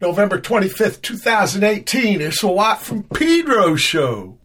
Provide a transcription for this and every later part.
November 25th, 2018. It's a lot from Pedro show.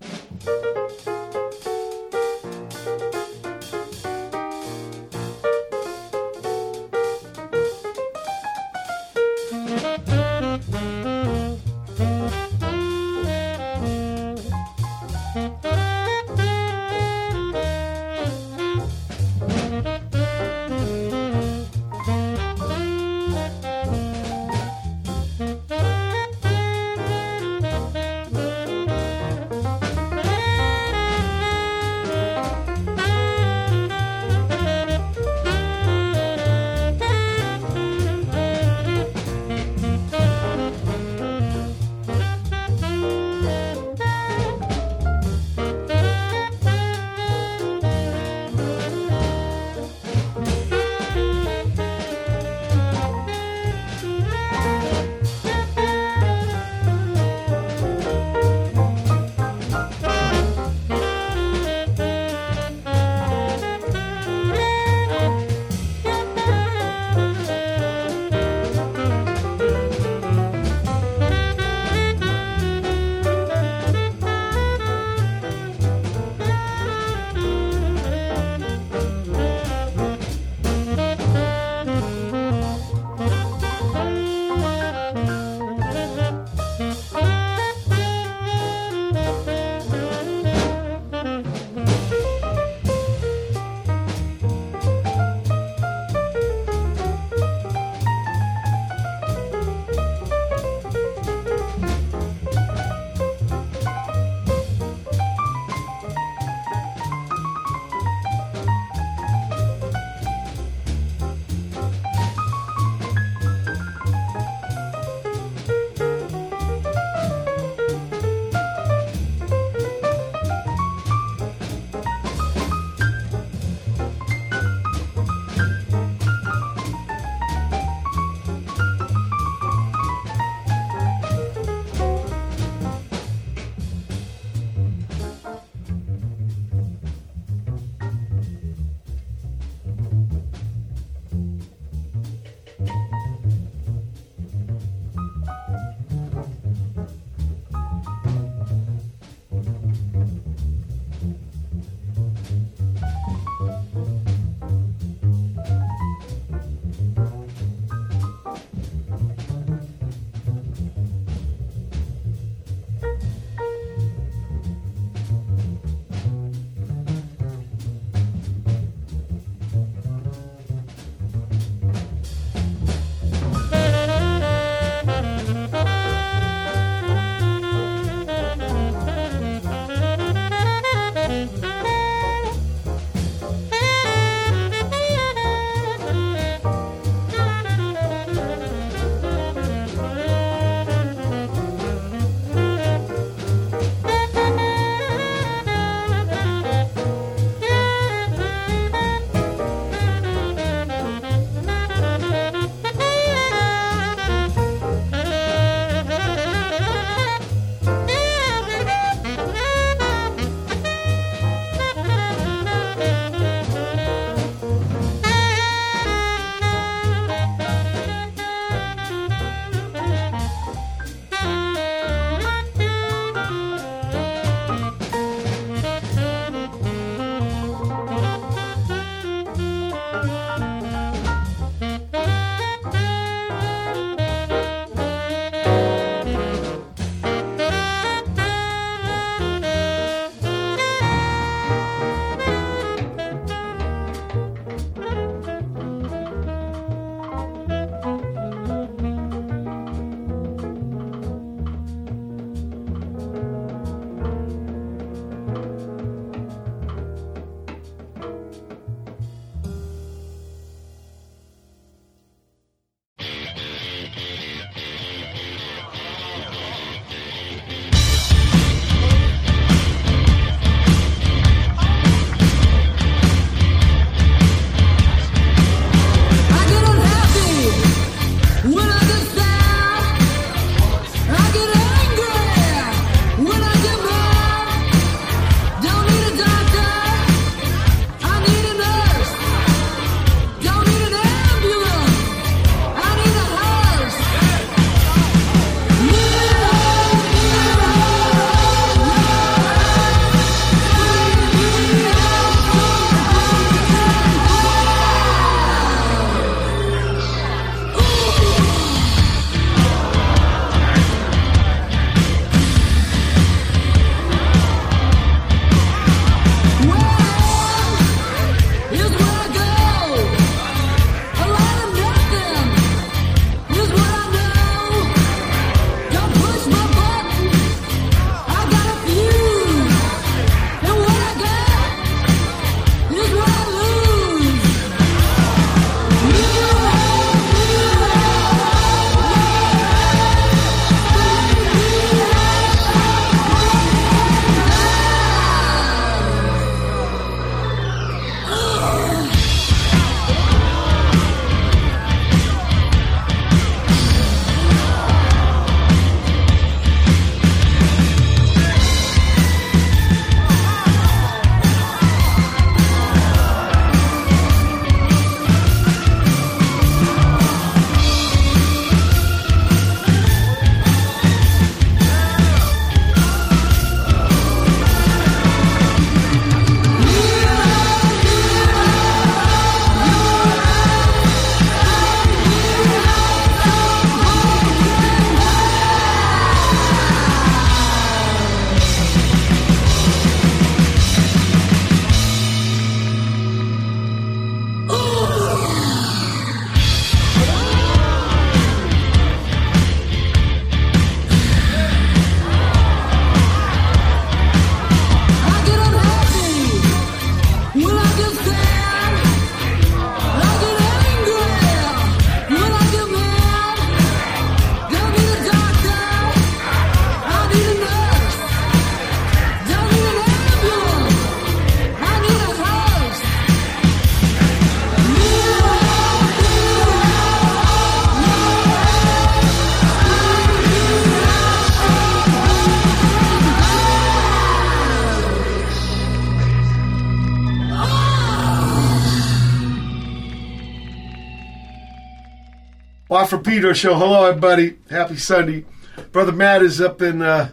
From Pedro Show. Hello, everybody. Happy Sunday. Brother Matt is up in uh,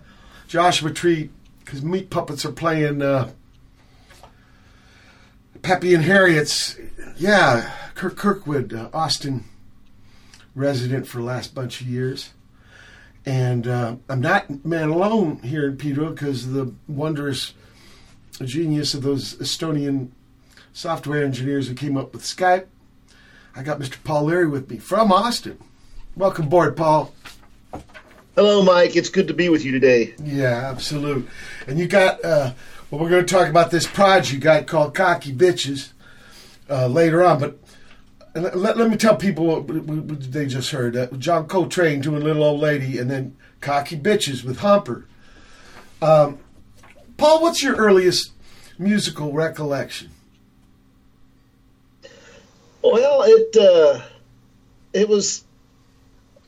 Joshua Tree because Meat Puppets are playing uh, Pappy and Harriet's. Yeah, Curt Kirkwood, uh, Austin resident for the last bunch of years. And uh, I'm not man alone here in Pedro because the wondrous genius of those Estonian software engineers who came up with Skype. I got Mr. Paul Leary with me from Austin. Welcome aboard, Paul. Hello, Mike. It's good to be with you today. Yeah, absolute. And you got, uh, well, we're going to talk about this project you got called Cocky Bitches uh, later on, but let, let, me tell people what, what they just heard. Uh, John Coltrane doing Little Old Lady and then Cocky Bitches with Humper. Um, Paul, what's your earliest musical recollection? Well, it uh, it was.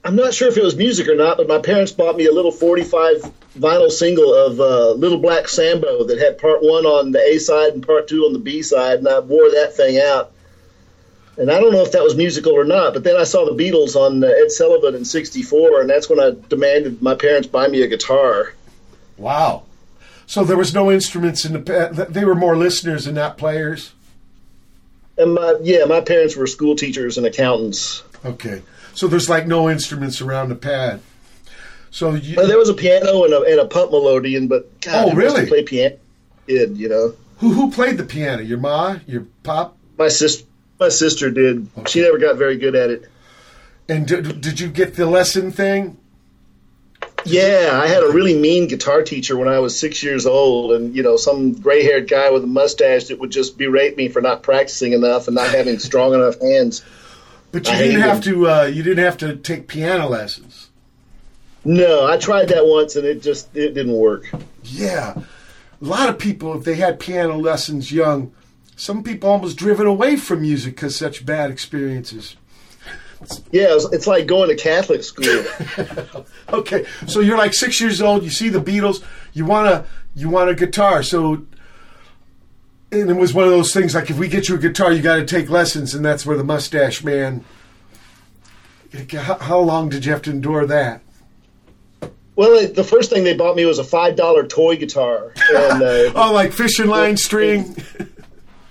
I'm not sure if it was music or not, but my parents bought me a little 45 vinyl single of uh, Little Black Sambo that had part one on the A side and part two on the B side, and I wore that thing out. And I don't know if that was musical or not, but then I saw the Beatles on uh, Ed Sullivan in '64, and that's when I demanded my parents buy me a guitar. Wow! So there was no instruments in the. They were more listeners and not players. And my yeah, my parents were school teachers and accountants. Okay, so there's like no instruments around the pad. So you, well, there was a piano and a, and a pump melodeon, but God, oh really? Play piano, kid, you know. Who who played the piano? Your ma, your pop? My sister. My sister did. Okay. She never got very good at it. And did, did you get the lesson thing? Yeah, I had a really mean guitar teacher when I was six years old, and you know, some gray-haired guy with a mustache that would just berate me for not practicing enough and not having strong enough hands. But you I didn't have him. to. Uh, you didn't have to take piano lessons. No, I tried that once, and it just it didn't work. Yeah, a lot of people, if they had piano lessons young, some people almost driven away from music because such bad experiences. Yeah, it's, it's like going to Catholic school. okay, so you're like six years old. You see the Beatles. You want a you want a guitar. So, and it was one of those things like if we get you a guitar, you got to take lessons, and that's where the mustache man. How, how long did you have to endure that? Well, the first thing they bought me was a five dollar toy guitar. And, uh, oh, like fishing line string.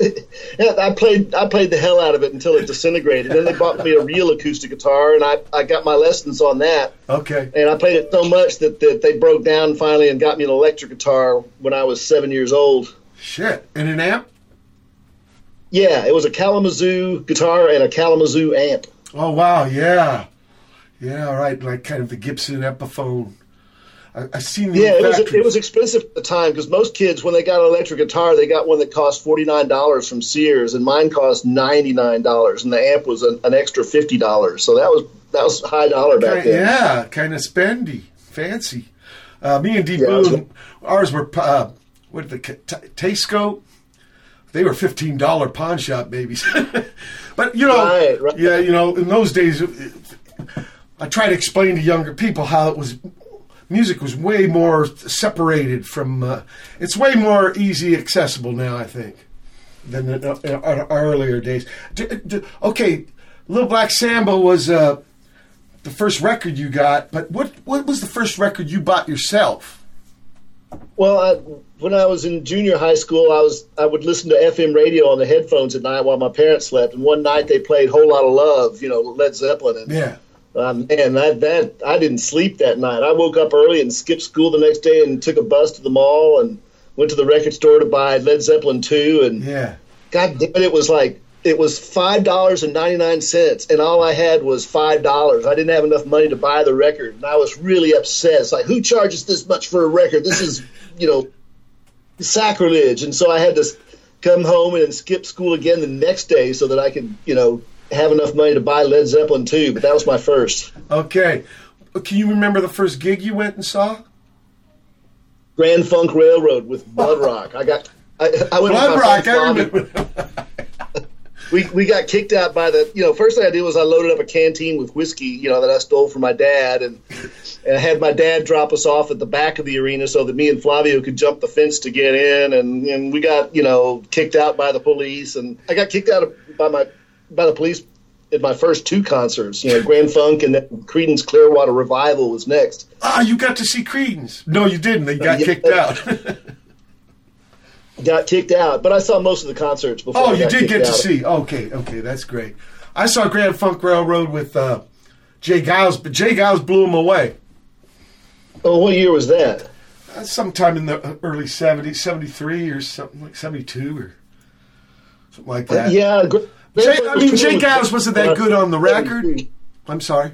I played I played the hell out of it until it disintegrated. then they bought me a real acoustic guitar, and I, I got my lessons on that. Okay. And I played it so much that, that they broke down finally and got me an electric guitar when I was seven years old. Shit. And an amp? Yeah, it was a Kalamazoo guitar and a Kalamazoo amp. Oh wow, yeah, yeah, right, like kind of the Gibson Epiphone. I, I seen yeah, it was it was expensive at the time because most kids when they got an electric guitar they got one that cost forty nine dollars from Sears and mine cost ninety nine dollars and the amp was an, an extra fifty dollars so that was that was high dollar back then. Yeah, kind of spendy, fancy. Uh, me and D yeah, Boon, ours were uh, what did the Teisco. They were fifteen dollar pawn shop babies, but you know, right, right. yeah, you know, in those days, I try to explain to younger people how it was music was way more separated from. Uh, it's way more easy accessible now, I think, than in, our, our earlier days. okay, Little Black Sambo was uh, the first record you got, but what what was the first record you bought yourself? Well, I, when I was in junior high school, I was I would listen to FM radio on the headphones at night while my parents slept. And one night they played "Whole Lot of Love," you know, Led Zeppelin. And yeah. Um, and that that I didn't sleep that night. I woke up early and skipped school the next day and took a bus to the mall and went to the record store to buy Led Zeppelin two. And yeah, God damn it, it was like it was five dollars and ninety nine cents, and all I had was five dollars. I didn't have enough money to buy the record, and I was really upset. It's like, who charges this much for a record? This is, you know, sacrilege. And so I had to come home and skip school again the next day so that I could, you know, have enough money to buy Led Zeppelin two, but that was my first. Okay. Can you remember the first gig you went and saw? Grand Funk Railroad with Blood Rock. I got I, I went Blood Rock. I remember. we we got kicked out by the you know first thing I did was I loaded up a canteen with whiskey you know that I stole from my dad and and I had my dad drop us off at the back of the arena so that me and Flavio could jump the fence to get in and and we got you know kicked out by the police and I got kicked out by my by the police at my first two concerts. You know, Grand Funk and then Creedence Clearwater Revival was next. Ah, you got to see Creedence. No, you didn't. They got Yeah. kicked out. Got kicked out, but I saw most of the concerts before. oh, you did get to see. Okay, okay, that's great. I saw Grand Funk Railroad with uh, J. Geils, but J. Geils blew him away. Oh, what year was that? Uh, sometime in the early 70s, 73 or something like 72 or something like that. yeah, Gra- Jay, I mean, Jake Jay touring Giles with- wasn't that good on the record. I'm sorry.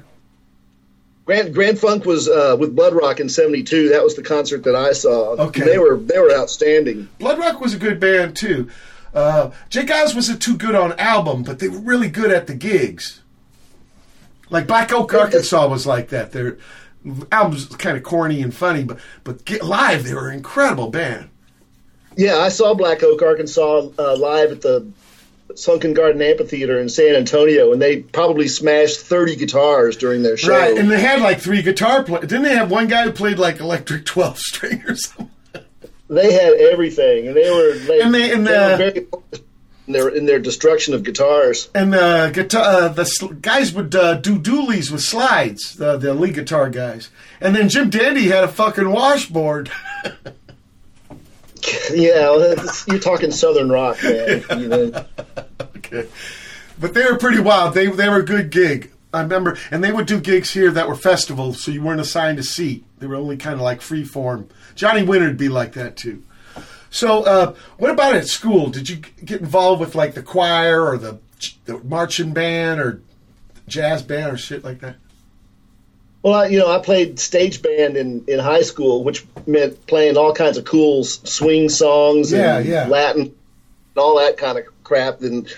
Grand Grand Funk was uh, with Blood Rock in '72. That was the concert that I saw. Okay. they were they were outstanding. Blood Rock was a good band too. Uh, J. Geils wasn't too good on album, but they were really good at the gigs. Like Black Oak, Arkansas was like that. Their albums kind of corny and funny, but but get live they were an incredible band. Yeah, I saw Black Oak, Arkansas uh, live at the Sunken Garden Amphitheater in San Antonio, and they probably smashed 30 guitars during their show. Right, and they had like three guitar players. Didn't they have one guy who played like electric twelve string or something? they had everything, and they were they, And they- and, they uh, were very in their in their destruction of guitars. And the guitar, uh, the sl- guys would uh, do doolies with slides. The the lead guitar guys, and then Jim Dandy had a fucking washboard. Yeah, you're talking Southern rock, man. You know. okay. But they were pretty wild. They they were a good gig. I remember, and they would do gigs here that were festivals, so you weren't assigned a seat. They were only kind of like free form. Johnny Winter would be like that too. So, uh, what about at school? Did you get involved with like the choir or the, the marching band or jazz band or shit like that? Well, I, you know, I played stage band in, in high school, which meant playing all kinds of cool swing songs Yeah, and yeah. Latin and all that kind of crap, and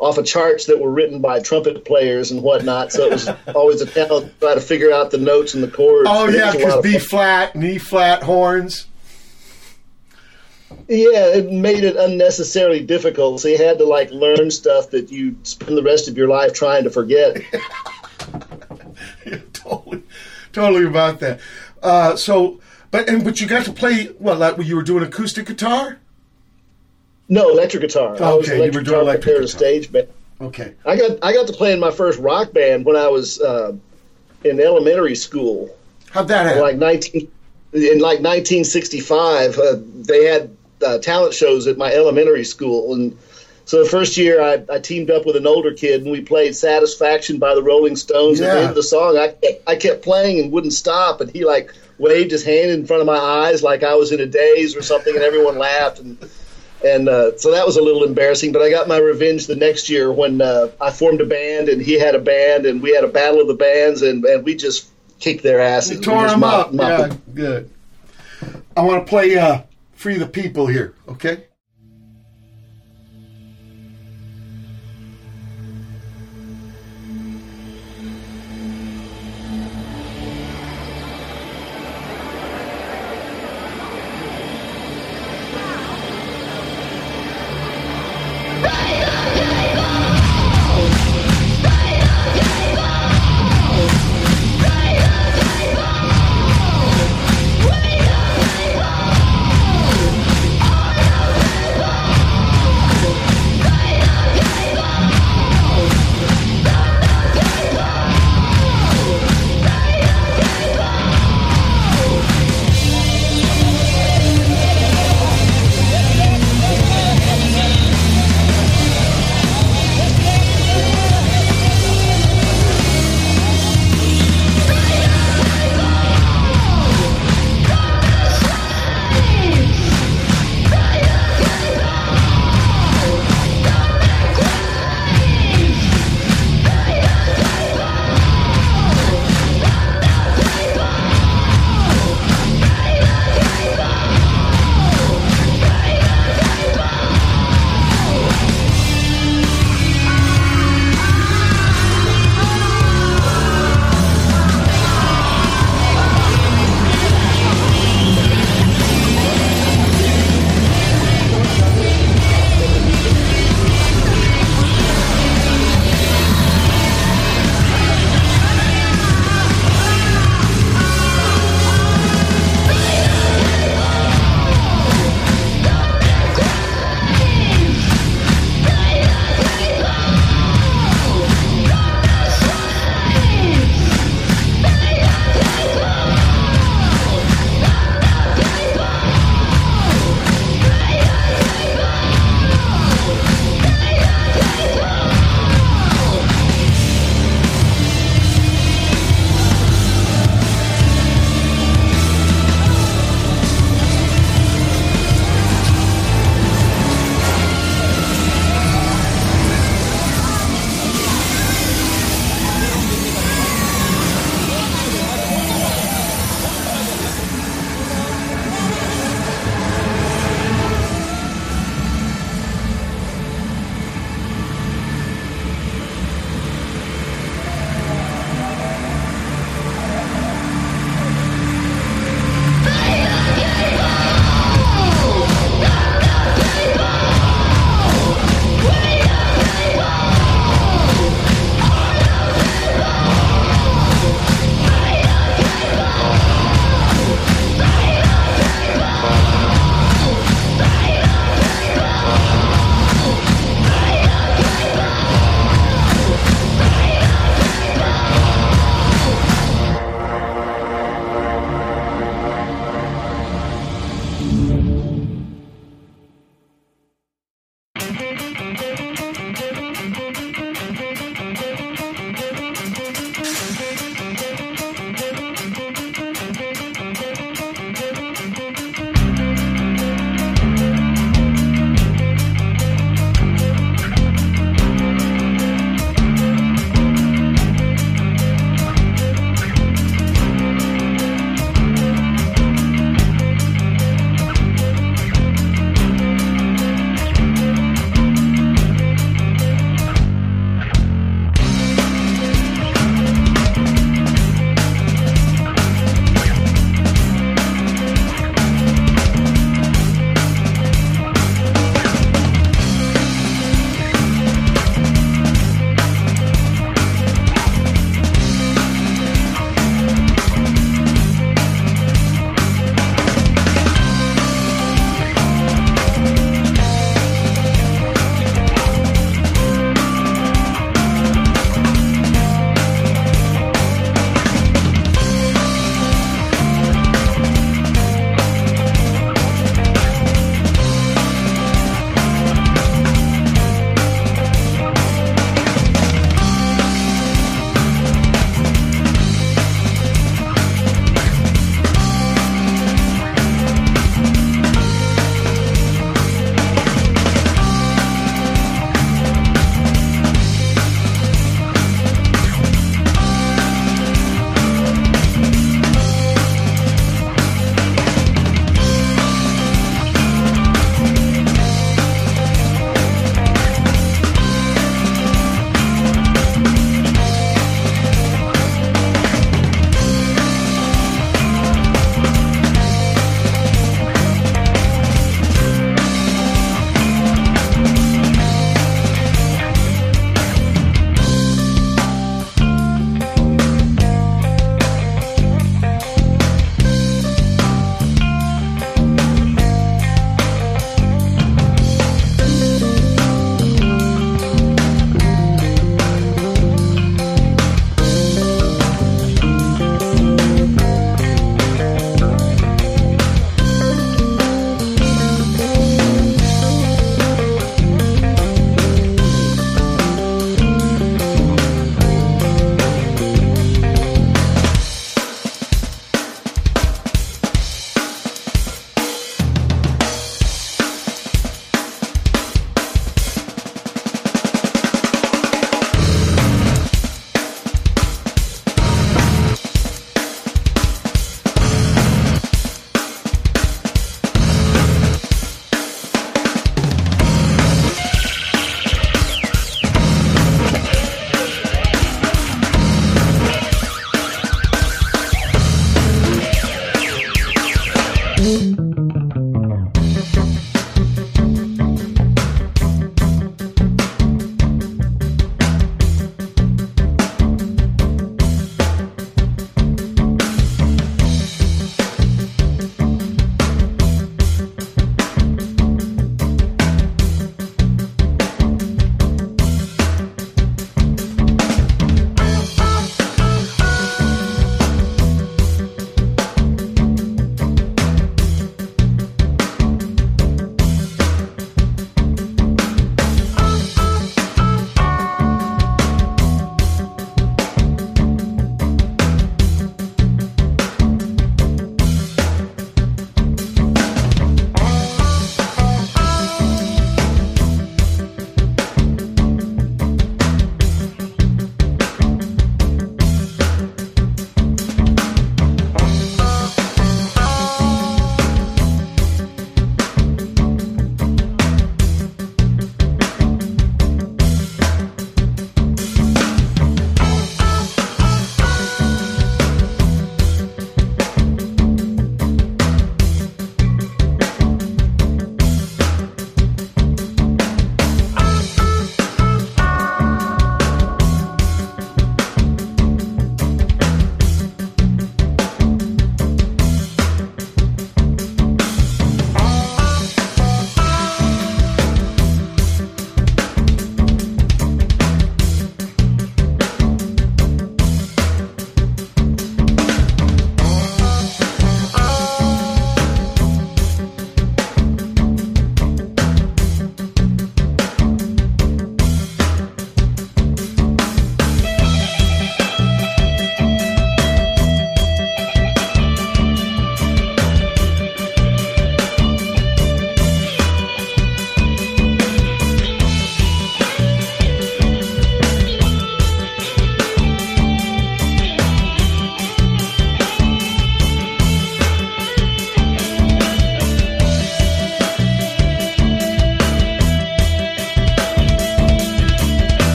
off of charts that were written by trumpet players and whatnot. So it was always a challenge to try to figure out the notes and the chords. Oh yeah, was a lot because B flat, and E flat horns. yeah, it made it unnecessarily difficult. So you had to like learn stuff that you spend the rest of your life trying to forget. Totally, totally about that. Uh, so, but and but you got to play well. Like when you were doing acoustic guitar. No, electric guitar. I was Okay, you were doing electric guitar. stage band. Okay. I got I got to play in my first rock band when I was uh, in elementary school. How'd that happen? like nineteen in like 1965, uh, they had uh, talent shows at my elementary school, and so the first year I, I teamed up with an older kid and we played "Satisfaction" by the Rolling Stones. At the end of the song, I I kept playing and wouldn't stop, and he like waved his hand in front of my eyes like I was in a daze or something, and everyone laughed and. And uh, so that was a little embarrassing, but I got my revenge the next year when uh, I formed a band and he had a band and we had a battle of the bands and, and we just kicked their asses. You tore them up. mopped Yeah, good. I want to play uh, "Free the People" here. Okay.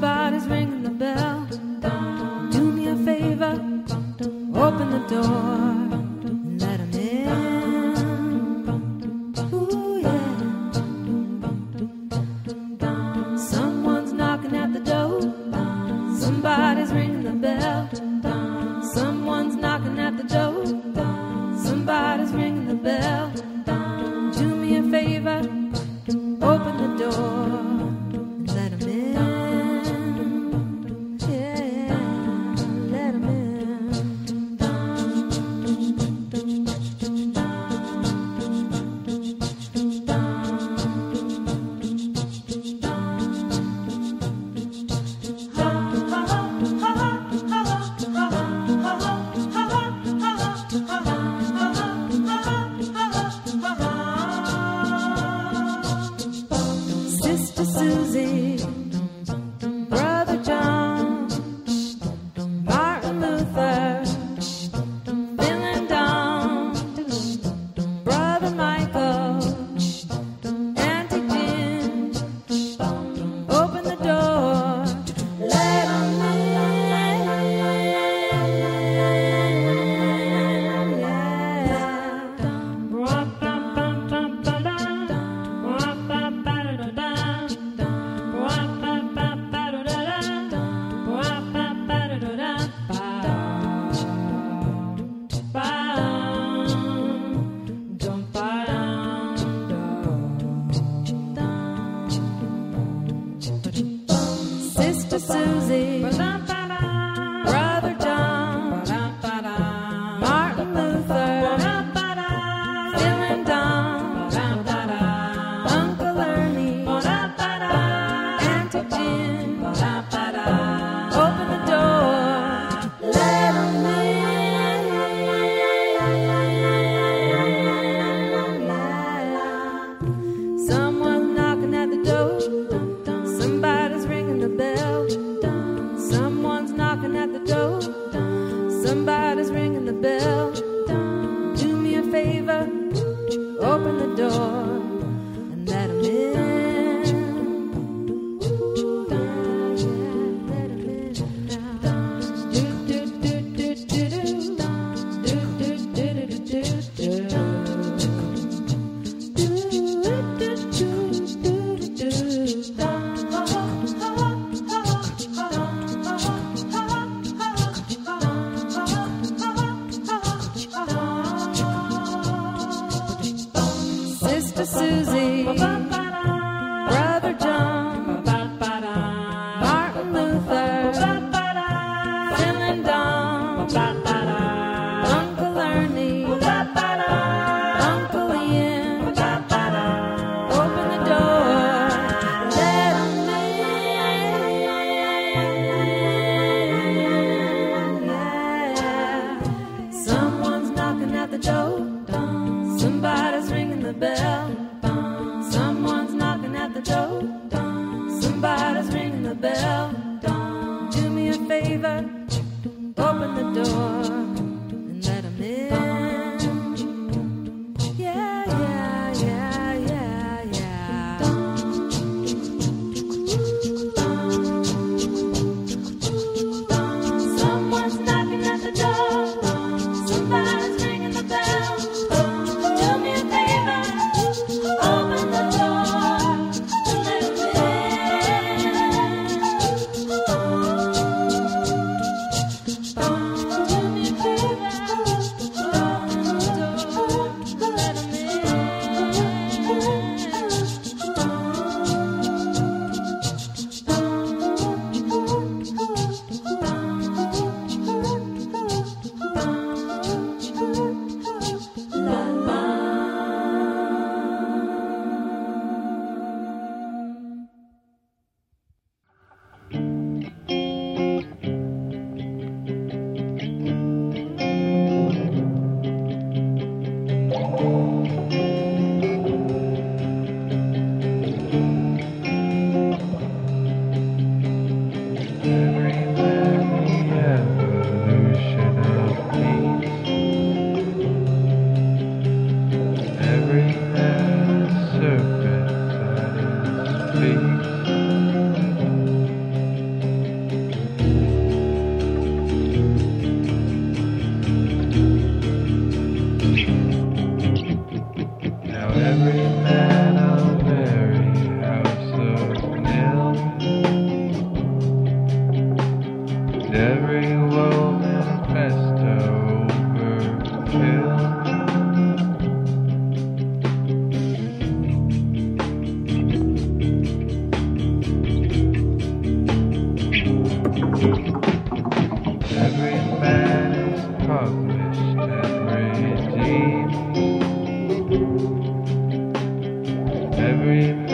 Somebody's ringing the bell. Do me a favor, open the door. dream.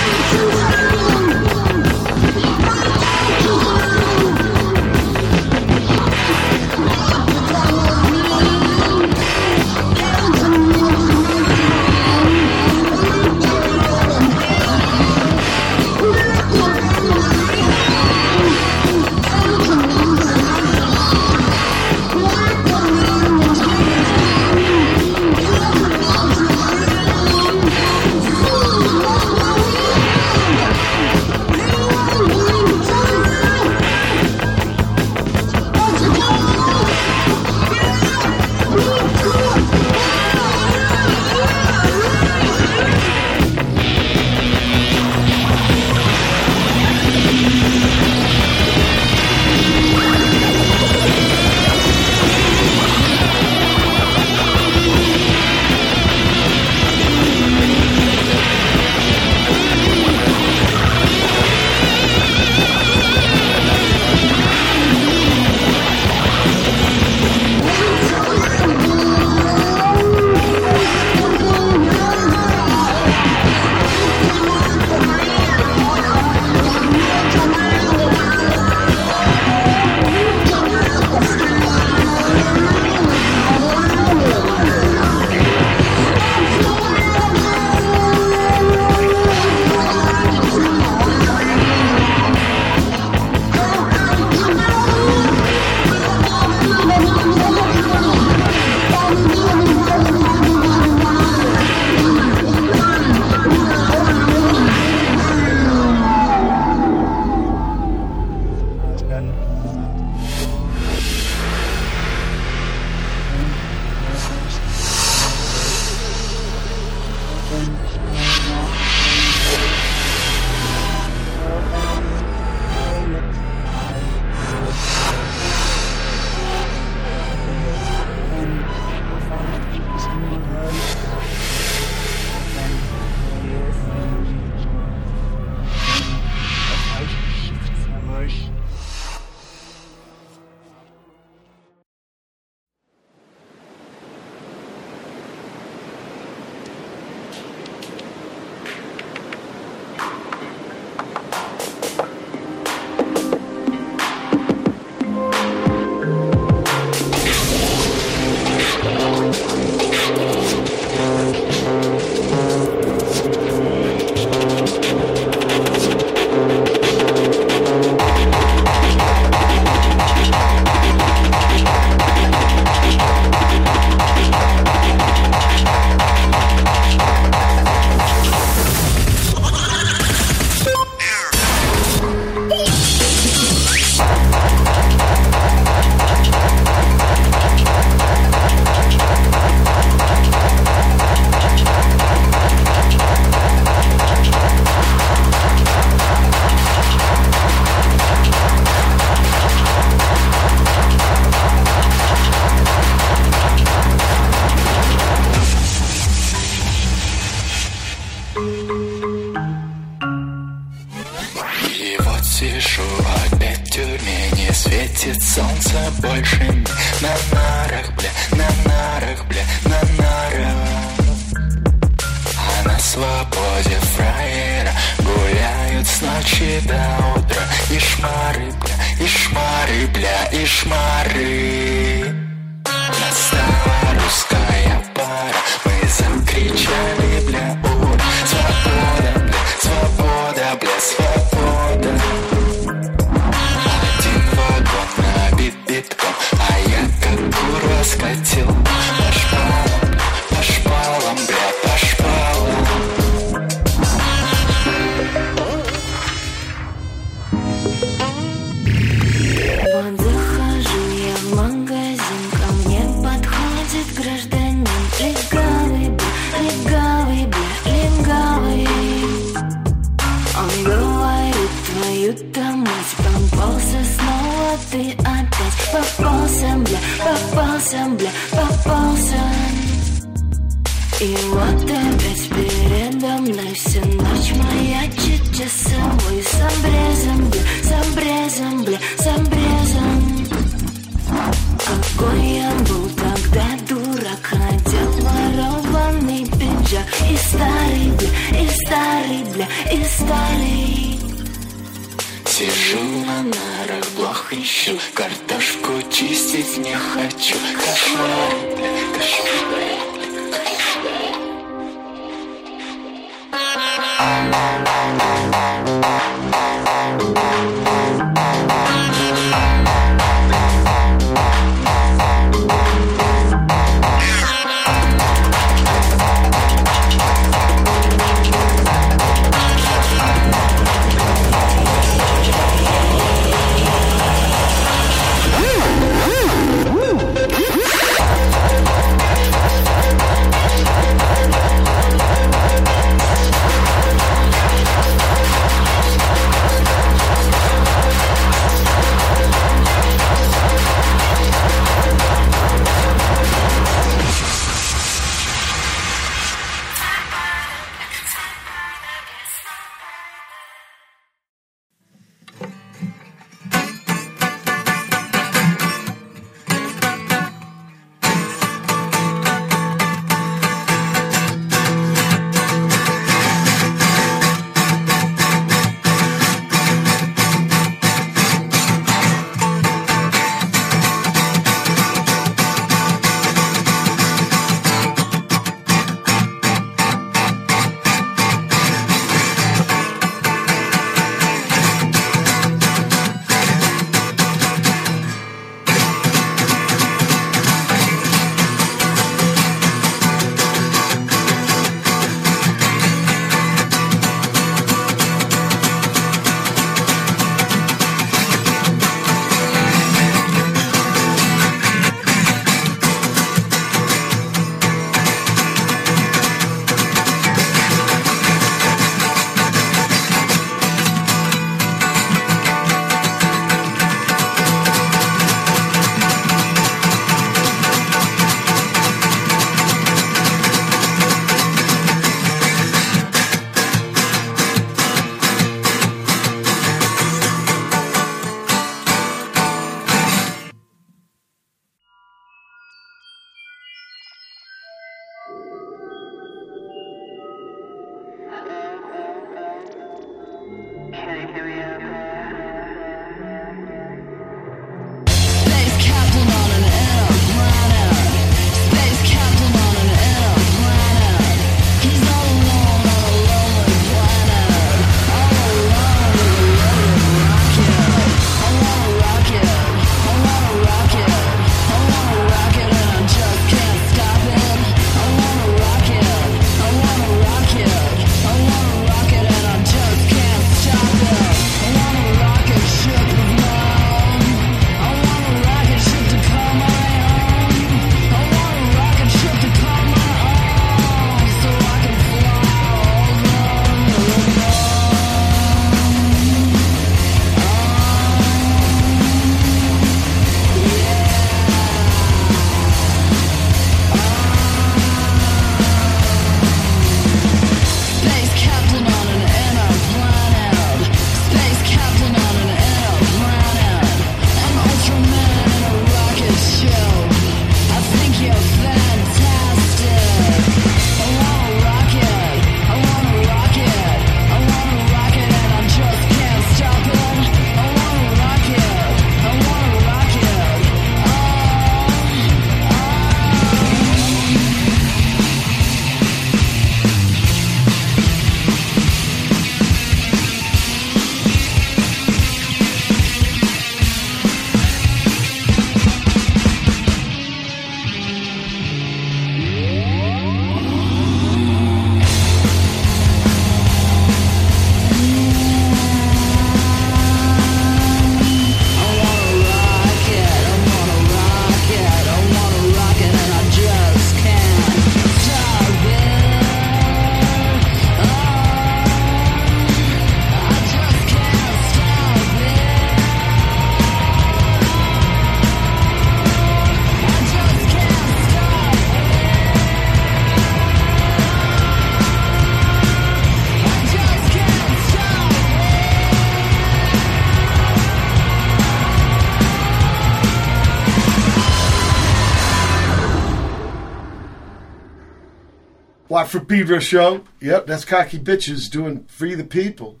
Watt for Pedro show. Yep, that's Cocky Bitches doing Free the People.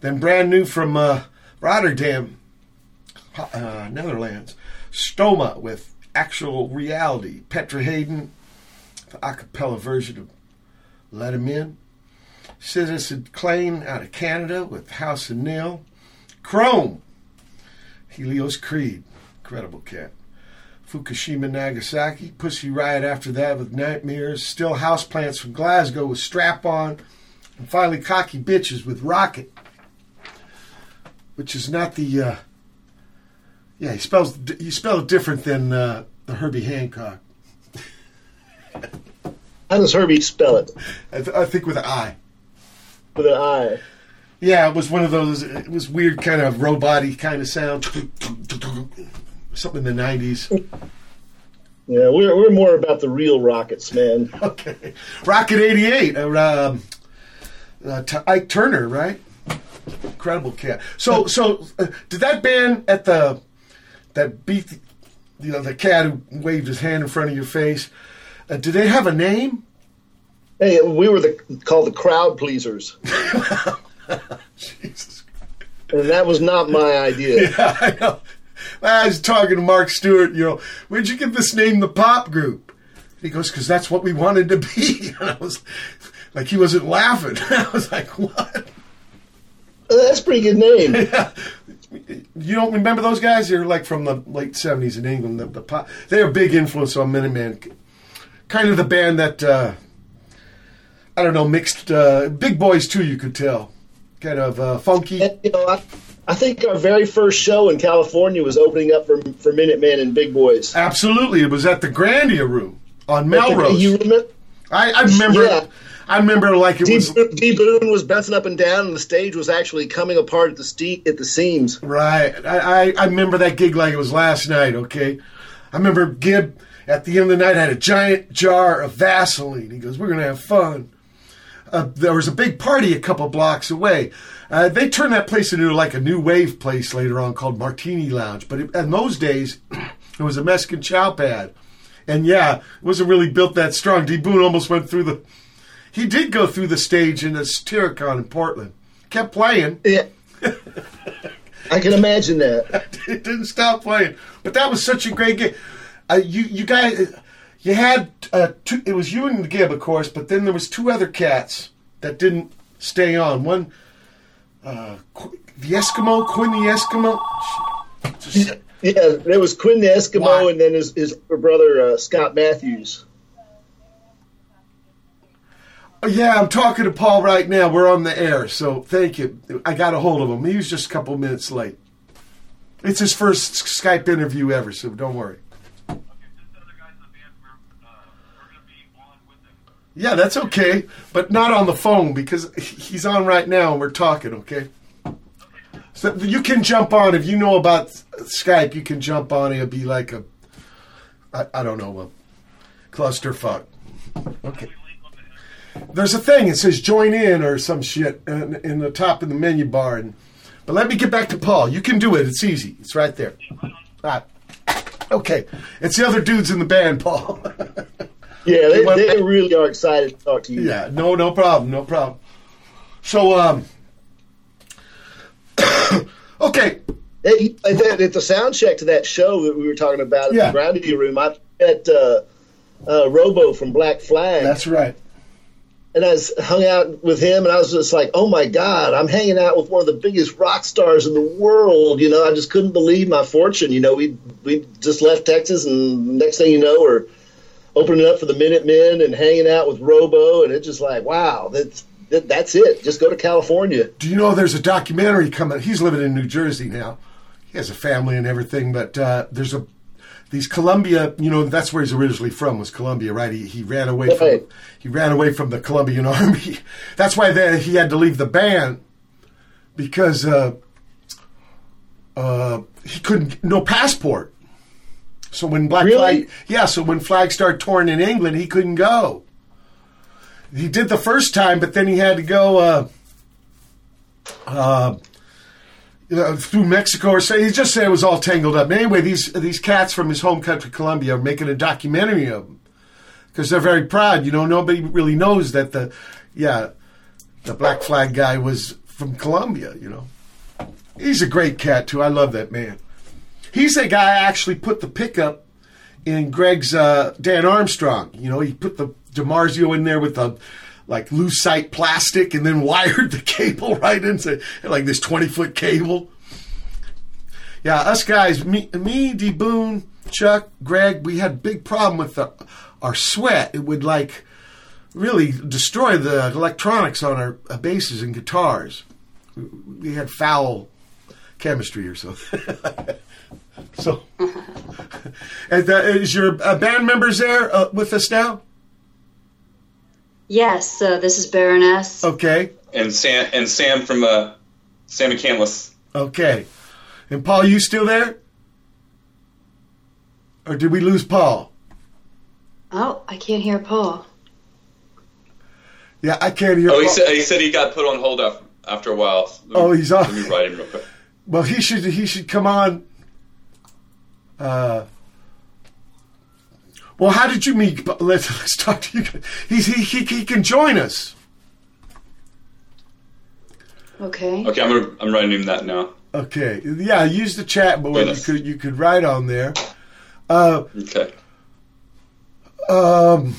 Then brand new from uh, Rotterdam, uh, Netherlands, Stoma with Actual Reality. Petra Haden, the a cappella version of Let Him In. Citizen Clane out of Canada with House of Nil. Chrome, Helios Creed, incredible cat. Fukushima, Nagasaki. Pussy Riot after that with Nightmares. Still Houseplants from Glasgow with Strap On. And finally Cocky Bitches with Rocket. Which is not the. Uh, yeah, he spells he spelled it different than uh, the Herbie Hancock. How does Herbie spell it? I, th- I think with an I. With an I. Yeah, it was one of those. It was weird, kind of robot kind of sound. Something in the nineties. Yeah, we're, we're more about the real rockets, man. Okay, Rocket eighty eight. Uh, um, uh, T- Ike Turner, right? Incredible cat. So, so uh, did that band at the that beat, the, you know, the cat who waved his hand in front of your face? Uh, did they have a name? Hey, we were the called the crowd pleasers, Jesus. and that was not my idea. Yeah, I know. I was talking to Mark Stewart, you know, where'd you get this name, the pop group? He goes, because that's what we wanted to be. And I was like, he wasn't laughing. I was like, what? That's a pretty good name. Yeah. You don't remember those guys? They're like from the late 70s in England. The, the pop, they're a big influence on Minutemen. Kind of the band that, uh, I don't know, mixed, uh, big boys too, you could tell. Kind of uh, funky. And, you know, I, I think our very first show in California was opening up for for Minutemen and Big Boys. Absolutely. It was at the Grandia Room on Melrose. You remember? I, I remember. Yeah. I remember like it D, was D Boone was bouncing up and down, and the stage was actually coming apart at the ste- at the seams. right. I, I I remember that gig like it was last night. Okay, I remember Gib at the end of the night had a giant jar of Vaseline. He goes, "We're gonna have fun." Uh, there was a big party a couple blocks away. Uh, they turned that place into like a new wave place later on called Martini Lounge. But it, in those days, it was a Mexican chow pad. And yeah, it wasn't really built that strong. D Boone almost went through the. He did go through the stage in the Satyricon in Portland. Kept playing. Yeah, I can imagine that. it didn't stop playing. But that was such a great game. Uh, you you guys, you had uh, two, it was you and the Gib, of course, but then there was two other cats that didn't stay on. One, uh, the Eskimo, Quinn the Eskimo. Just- Yeah, there was Quinn the Eskimo, Why? and then his, his brother uh, Scott Matthews. Oh, yeah, I'm talking to Paul right now. We're on the air, so thank you. I got a hold of him. He was just a couple minutes late. It's his first Skype interview ever, so don't worry. Okay, since the other guys in the band, we're, uh, we're going to be on with them. Yeah, that's okay, but not on the phone because he's on right now and we're talking, okay? So you can jump on if you know about Skype. You can jump on. It'll be like a, I, I don't know, a clusterfuck. Okay. There's a thing. It says join in or some shit in, in the top of the menu bar. And, but let me get back to Paul. You can do it. It's easy. It's right there. Ah, okay. It's the other dudes in the band, Paul. Yeah, they, they really are excited to talk to you. Yeah, no, no problem, no problem. So, um, okay, Hey, At the, at the sound check to that show that we were talking about at Yeah. the Grandia Room, I met uh, uh, Robo from Black Flag. that's right. and I was hung out with him, and I was just like, "Oh my God, I'm hanging out with one of the biggest rock stars in the world." You know, I just couldn't believe my fortune. You know, we we just left Texas, and next thing you know, we're opening up for the Minutemen and hanging out with Robo, and it's just like, wow, that's that, that's it. Just go to California. Do you know there's a documentary coming? He's living in New Jersey now. He has a family and everything, but uh, there's a these Colombia. You know, that's where he's originally from. Was Colombia, right? He he ran away from Right. he ran away from the Colombian army. That's why they, he had to leave the band because uh, uh, he couldn't no passport. So when Black Really? Flag, yeah, so when Flag started touring in England, he couldn't go. He did the first time, but then he had to go uh, uh, you know, through Mexico or say He just said it was all tangled up. Anyway, these these cats from his home country, Colombia, are making a documentary of him. because they're very proud. You know, nobody really knows that the, yeah, the Black Flag guy was from Colombia. You know, he's a great cat too. I love that man. He's the guy actually put the pickup in Greg's uh, Dan Armstrong. You know, he put the DiMarzio in there with the like lucite plastic and then wired the cable right into like this 20 foot cable. Yeah, us guys, me, me, D Boone, Chuck, Greg, we had a big problem with the, our sweat. It would like really destroy the electronics on our uh, basses and guitars. We had foul chemistry or something. so, and, uh, is your uh, band members there uh, with us now? Yes, uh, this is Baroness. Okay, And Sam and Sam from uh, Sam McCandless. okay. And Paul, you still there? Or did we lose Paul? Oh, I can't hear Paul. Yeah, I can't hear. Oh, he said he said he got put on hold after, after a while. Let me- Oh, he's off. Let me write him real quick. Well, he should he should come on. Uh, well, how did you meet? but Let's let's talk to you. He's he he, he can join us. Okay. Okay, I'm gonna, I'm writing him that now. Okay, yeah, use the chat board. You could you could write on there. Uh, Okay. um,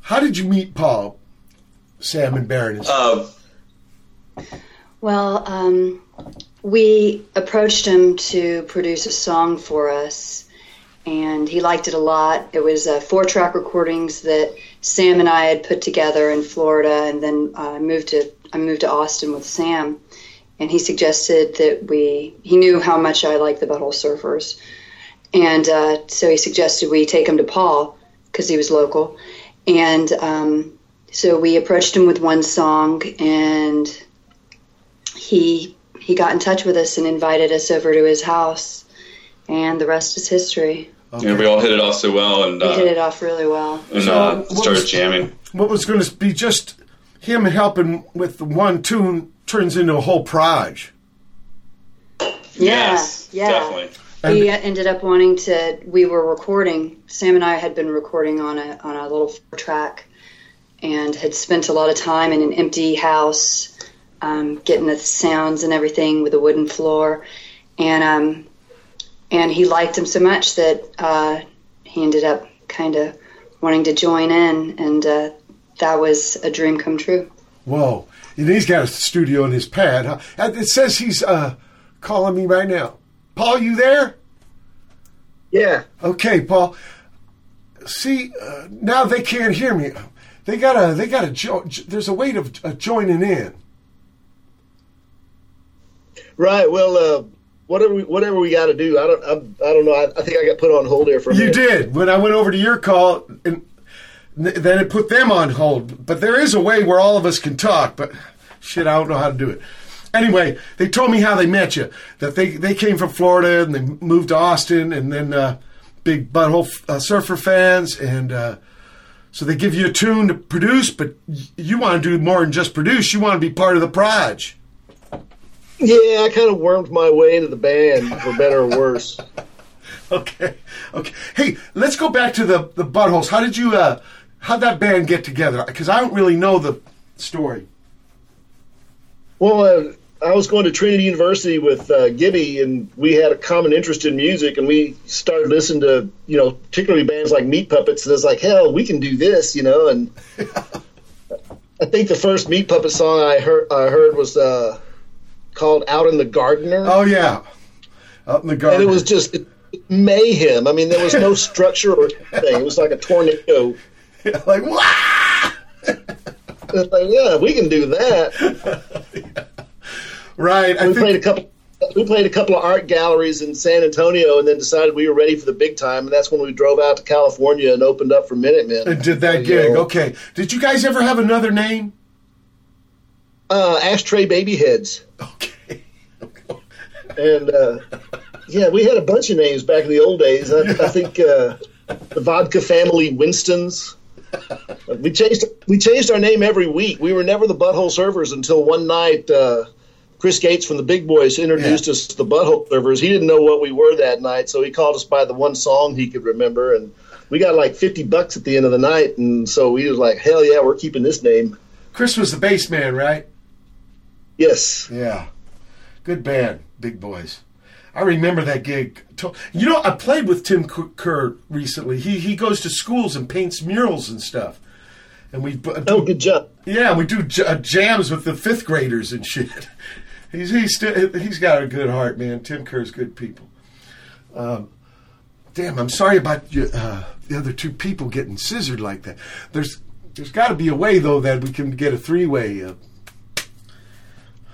how did you meet Paul, Sam, and Baroness? Uh, Well, um, we approached him to produce a song for us, and he liked it a lot. It was uh, four track recordings that Sam and I had put together in Florida, and then uh, I moved to I moved to Austin with Sam, and he suggested that we. He knew how much I like the Butthole Surfers, and uh, so he suggested we take him to Paul because he was local, and um, so we approached him with one song and he he got in touch with us and invited us over to his house, and the rest is history. and we all hit it off so well, and We uh, hit it off really well. and So, uh, what started was- jamming. what was going to be just him helping with the one tune turns into a whole proj. Yeah, yes, yeah. definitely. He ended up wanting to. We were recording. Sam and I had been recording on a on a little track, and had spent a lot of time in an empty house, um, getting the sounds and everything with a wooden floor, and um, and he liked him so much that uh, he ended up kind of wanting to join in, and uh, that was a dream come true. Whoa! And he's got a studio in his pad. Huh? It says he's uh, calling me right now. Paul, you there? Yeah. Okay, Paul. See, uh, now they can't hear me. They gotta, they gotta. Jo- there's a way of uh, joining in. Right. Well, uh, whatever we, whatever we got to do. I don't. I'm, I don't know. I, I think I got put on hold there for a minute. You minute. did when I went over to your call, and then it put them on hold. But there is a way where all of us can talk. But shit, I don't know how to do it. Anyway, they told me how they met you. That they they came from Florida and they moved to Austin, and then uh, big butthole uh, surfer fans, and uh, so they give you a tune to produce. But y- you want to do more than just produce. You want to be part of the proj. Yeah, I kind of wormed my way into the band, for better or worse. Okay, okay. Hey, let's go back to the the buttholes. How did you uh, how'd that band get together? Because I don't really know the story. Well, uh, I was going to Trinity University with uh, Gibby, and we had a common interest in music, and we started listening to, you know, particularly bands like Meat Puppets, and it's like, hell, we can do this, you know. And I think the first Meat Puppet song I heard I heard was uh, called "Out in the Gardener," Oh yeah, Out in the garden. and it was just mayhem. I mean, there was no structure or anything. It was like a tornado. like wow. Like, yeah, we can do that. Right. I we played a couple. We played a couple of art galleries in San Antonio, and then decided we were ready for the big time. And that's when we drove out to California and opened up for Minutemen. I did that gig. know, Okay. Did you guys ever have another name? Uh, ashtray baby heads, Okay. and uh, yeah, we had a bunch of names back in the old days. I, I think uh, the Vodka Family Winstons. We changed we changed our name every week. We were never the Butthole Surfers until one night. Uh, Chris Gates from the Big Boys introduced Yeah. us to the Butthole Surfers. He didn't know what we were that night, so he called us by the one song he could remember, and we got like 50 bucks at the end of the night, and so we was like, hell yeah, we're keeping this name. Chris was the bass man, right? Yes. Yeah. Good band, Big Boys. I remember that gig. You know, I played with Tim Kerr recently. He he goes to schools and paints murals and stuff. And we b- Oh, good job. yeah, we do j- uh, jams with the fifth graders and shit. He's he's still he's got a good heart, man. Tim Kerr's good people. Um, damn, I'm sorry about you, uh, the other two people getting scissored like that. There's there's got to be a way though that we can get a three way. Uh,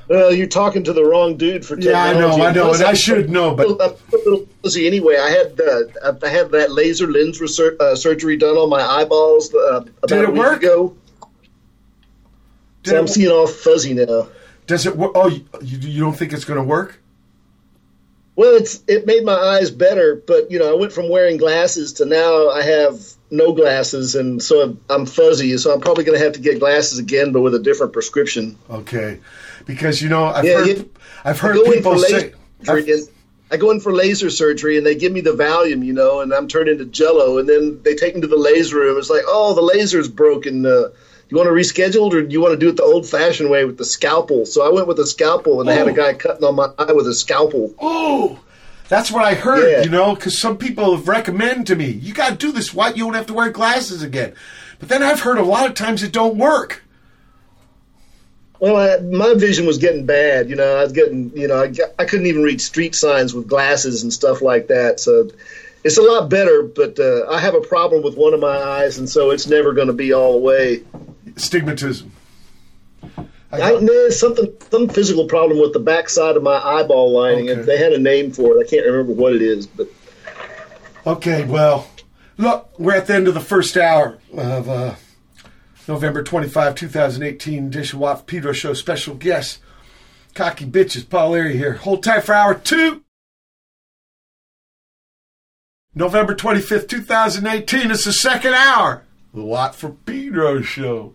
Well, you're talking to the wrong dude for technology. Yeah, I know. I know, and I should know, but- I'm a little fuzzy anyway. I had uh, I had that laser lens research, uh, surgery done on my eyeballs uh, about Did it a week work? ago. Did So it- I'm seeing all fuzzy now. Does it work? Oh, you, you don't think it's going to work? Well, it's it made my eyes better, but you know, I went from wearing glasses to now I have no glasses, and so I'm fuzzy. So I'm probably going to have to get glasses again, but with a different prescription. Okay, because you know I've Yeah, heard yeah. I've heard people say. laser surgery, and I go in for laser surgery, and they give me the Valium, you know, and I'm turned into Jello, and then they take me to the laser room. It's like, oh, the laser's broken. Uh, you want to reschedule, or do you want to do it the old-fashioned way with the scalpel? So I went with a scalpel, and I had Oh. a guy cutting on my eye with a scalpel. Oh, that's what I heard. Yeah. You know, because some people have recommended to me, you got to do this. Why you don't have to wear glasses again? But then I've heard a lot of times it don't work. Well, I, my vision was getting bad. You know, I was getting, you know, I, I couldn't even read street signs with glasses and stuff like that. So it's a lot better, but uh, I have a problem with one of my eyes, and so it's never going to be all the way. Stigmatism. I I, there's something, some physical problem with the backside of my eyeball lining. Okay. They had a name for it. I can't remember what it is, but Okay, well, look, we're at the end of the first hour of uh, November 25, 2018 Dish of Watt Pedro Show special guest. Cocky bitches, Paul Leary here. Hold tight for hour two. November 25th, 2018. It's the second hour. The Watt for Pedro Show.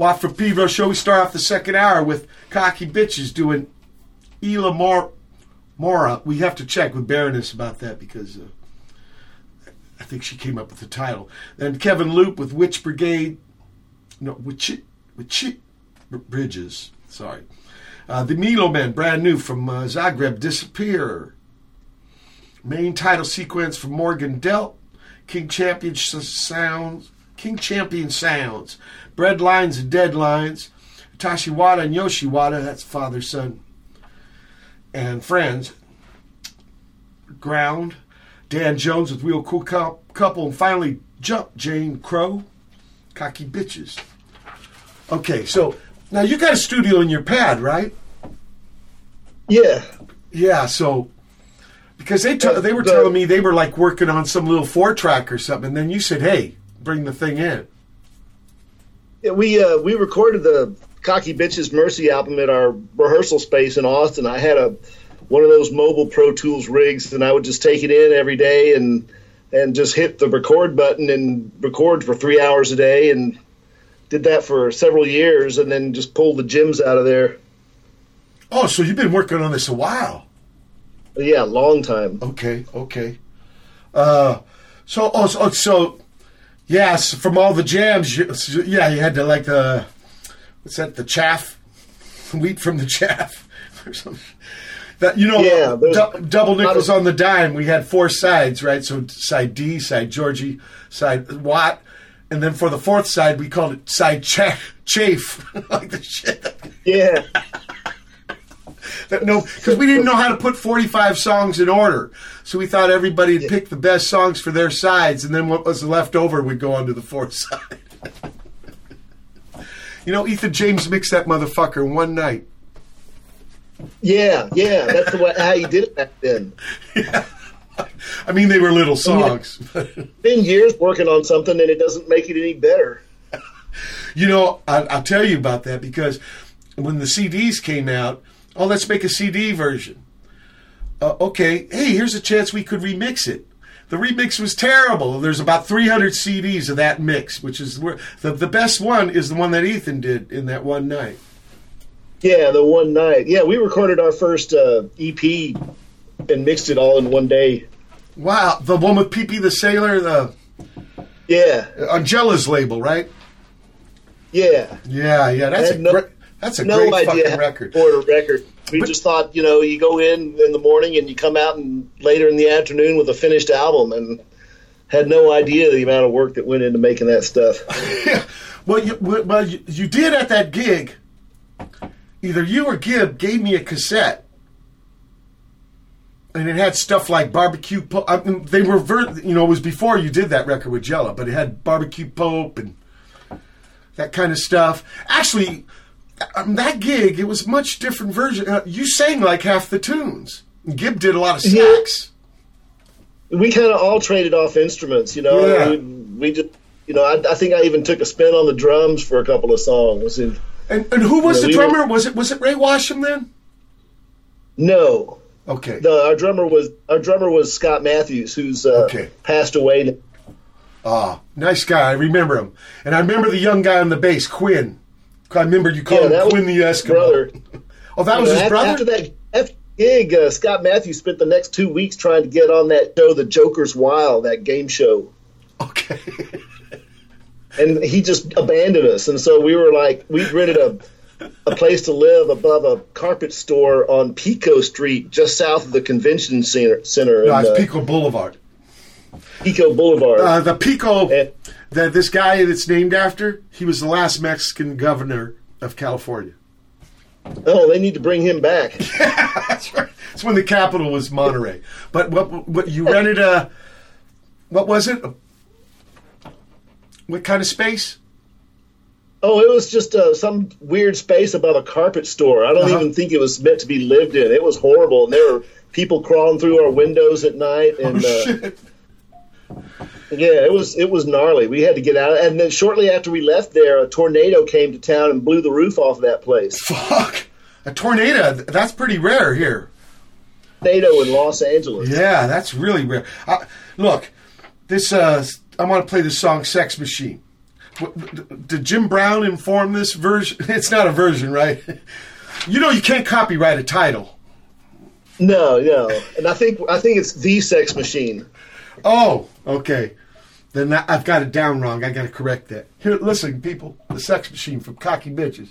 Watt from Pedro show. We start off the second hour with Cocky Bitches doing Ela Mor- Mora. We have to check with Baroness about that because uh, I think she came up with the title. Then Kevin Loop with Witch Brigade. No, Witch, Which Bridges. Sorry. Uh, the Melomen, brand new from uh, Zagreb, Disappear. Main title sequence from Morgan Delt. King Champion Sounds. King Champion Sounds. Bread Lines and Deadlines. Tashi Wada and Yoshi Wada, that's father, son, and friends. Ground. Dan Jones with Real Cool Couple. And finally, Jump Jane Crow. Cocky Bitches. Okay, so now you got a studio in your pad, right? Yeah. Yeah, so because they t- they were telling me they were like working on some little four track or something, and then you said, "Hey, bring the thing in." Yeah, we uh, we recorded the Cocky Bitches Mercy album at our rehearsal space in Austin. I had a one of those mobile Pro Tools rigs, and I would just take it in every day and and just hit the record button and record for three hours a day, and did that for several years, and then just pulled the gems out of there. Oh, so you've been working on this a while? Yeah, long time. Okay, okay. Uh, so oh, so, so yes, from all the jams, yeah, you had to like the what's that? The chaff, wheat from the chaff, or something. That you know, Yeah, dou- double nickels on the dime. We had four sides, right? So side D, side Georgie, side Watt, and then for the fourth side, we called it side cha- chafe, like the shit. Yeah, That- no, because we didn't know how to put 45 songs in order. So we thought everybody'd pick the best songs for their sides, and then what was left over would go onto the fourth side. you know, Ethan James mixed that motherfucker one night. yeah, yeah. That's the way how you did it back then. I mean, they were little songs. Been years working on something, and it doesn't make it any better. you know, I, I'll tell you about that because when the CDs came out, oh, let's make a CD version. Uh, okay, hey, here's a chance we could remix it. The remix was terrible. There's about 300 CDs of that mix, which is where the, the best one is the one that Ethan did in that one night. Yeah, the one night. Yeah, we recorded our first uh, EP and mixed it all in one day. Wow, the one with Pee the Sailor, the Yeah, Angela's label, right? yeah. Yeah, yeah, that's a no- great, that's a no great idea fucking record. a record. We just thought, you know, you go in in the morning and you come out and later in the afternoon with a finished album, and had no idea the amount of work that went into making that stuff. Well, you, well, you, you did at that gig. Either you or Gib gave me a cassette, and it had stuff like barbecue. Po- I mean, they were, ver- you know, it was before you did that record with Jello, but it had barbecue Pope and that kind of stuff. Actually, um, that gig it was much different version. Uh, you sang like half the tunes. Gib did a lot of Yeah. sax. we kind of all traded off instruments, you know. Yeah. We, we just, you know, I, I think I even took a spin on the drums for a couple of songs. And And, and who was Yeah, the we drummer? were- was it was it Rey Washam then? no, Okay. the, our drummer was our drummer was Scott Matthews, who's uh, Okay. passed away. Ah, nice guy. I remember him, and I remember the young guy on the bass, Quinn. I remember you called Yeah, him Quinn the Eskimo. brother. Oh, that was know, his after, brother. After that, after the gig, uh, Scott Matthews spent the next two weeks trying to get on that show, The Joker's Wild, that game show. Okay. and he just abandoned us. And so we were like, we rented a a place to live above a carpet store on Pico Street, just south of the convention center. center no, in, it's uh, Pico Boulevard. Pico Boulevard. Uh, the Pico And- that this guy that's named after, he was the last Mexican governor of California. oh, they need to bring him back. That's right. It's when the capital was Monterey. But what what you rented a what was it? What kind of space? Oh, it was just uh, some weird space above a carpet store. I don't Uh-huh. even think it was meant to be lived in. It was horrible, and there were people crawling through our windows at night. And oh uh. Yeah, it was it was gnarly. We had to get out, and then shortly after we left there, a tornado came to town and blew the roof off of that place. Fuck. A tornado. That's pretty rare here. Tornado in Los Angeles. Yeah, that's really rare. Uh, look, this uh, I want to play the song "Sex Machine." Did Jim Brown inform this version? It's not a version, right? You know, you can't copyright a title. No, no, and I think I think it's the Sex Machine. Oh, okay. Then I've got it down wrong. I got to correct that. Here, listen, people. The Sex Machine from Cocky Bitches.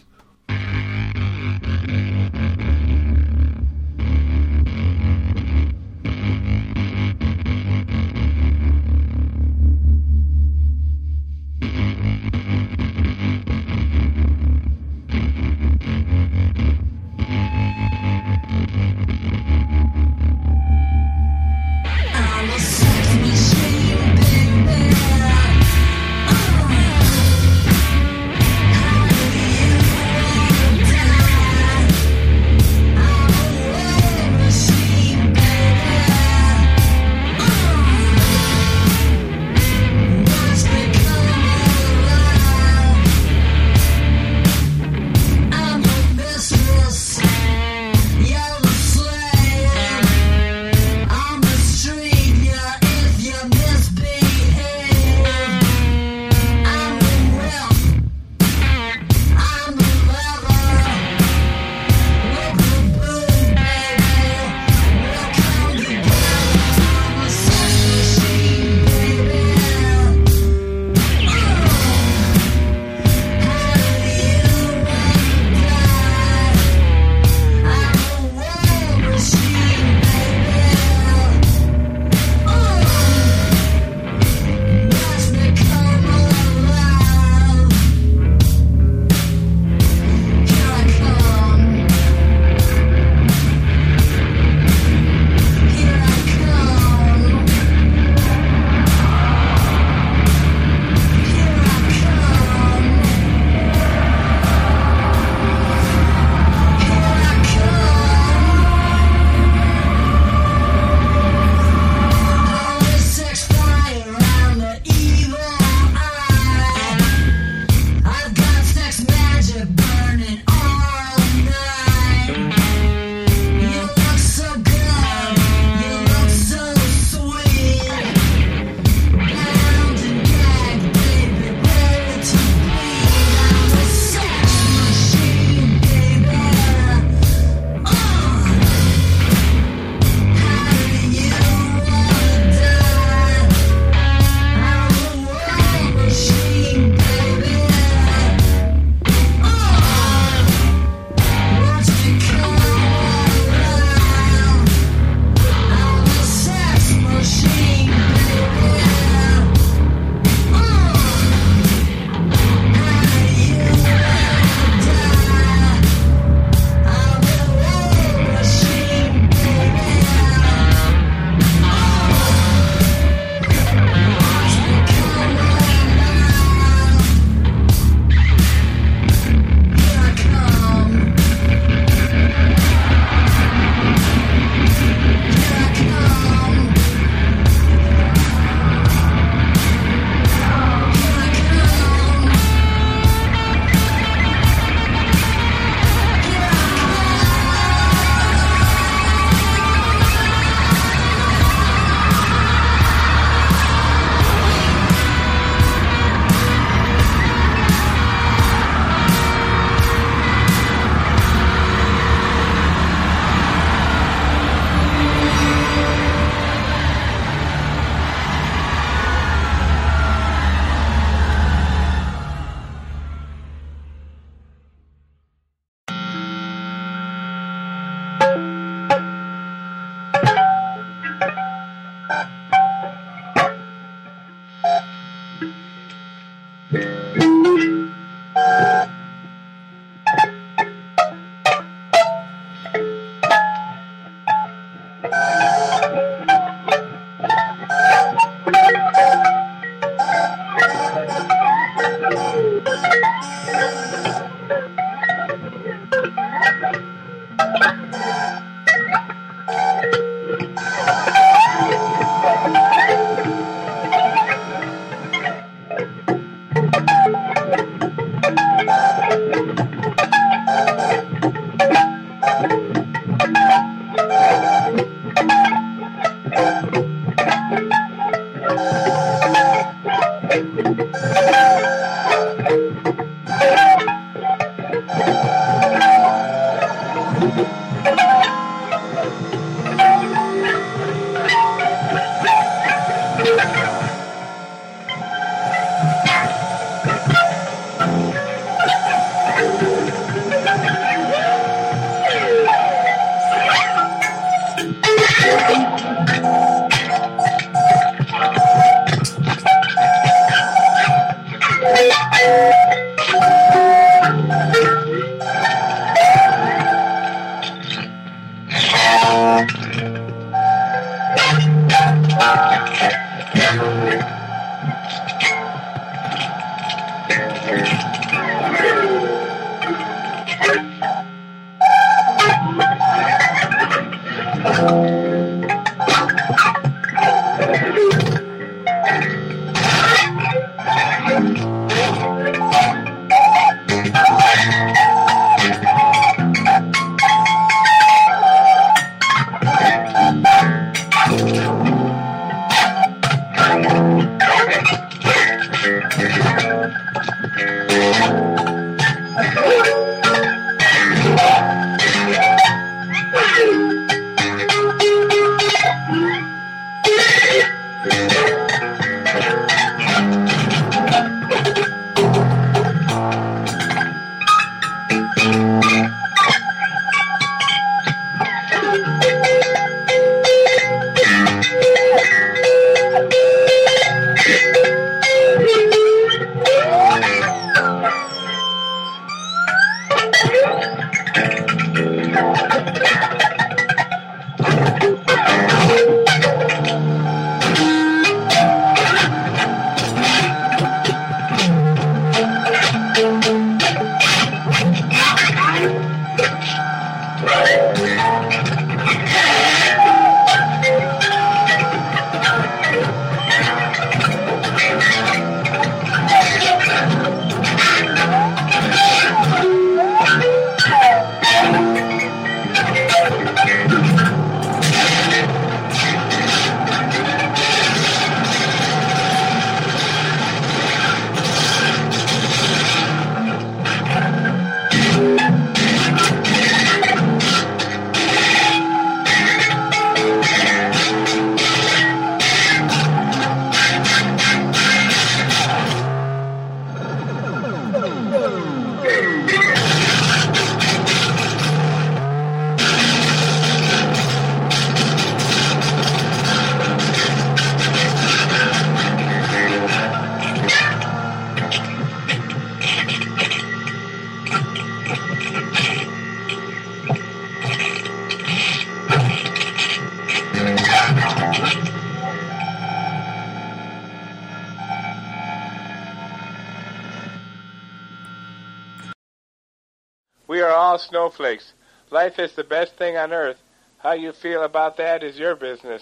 Is the best thing on earth. How you feel about that is your business.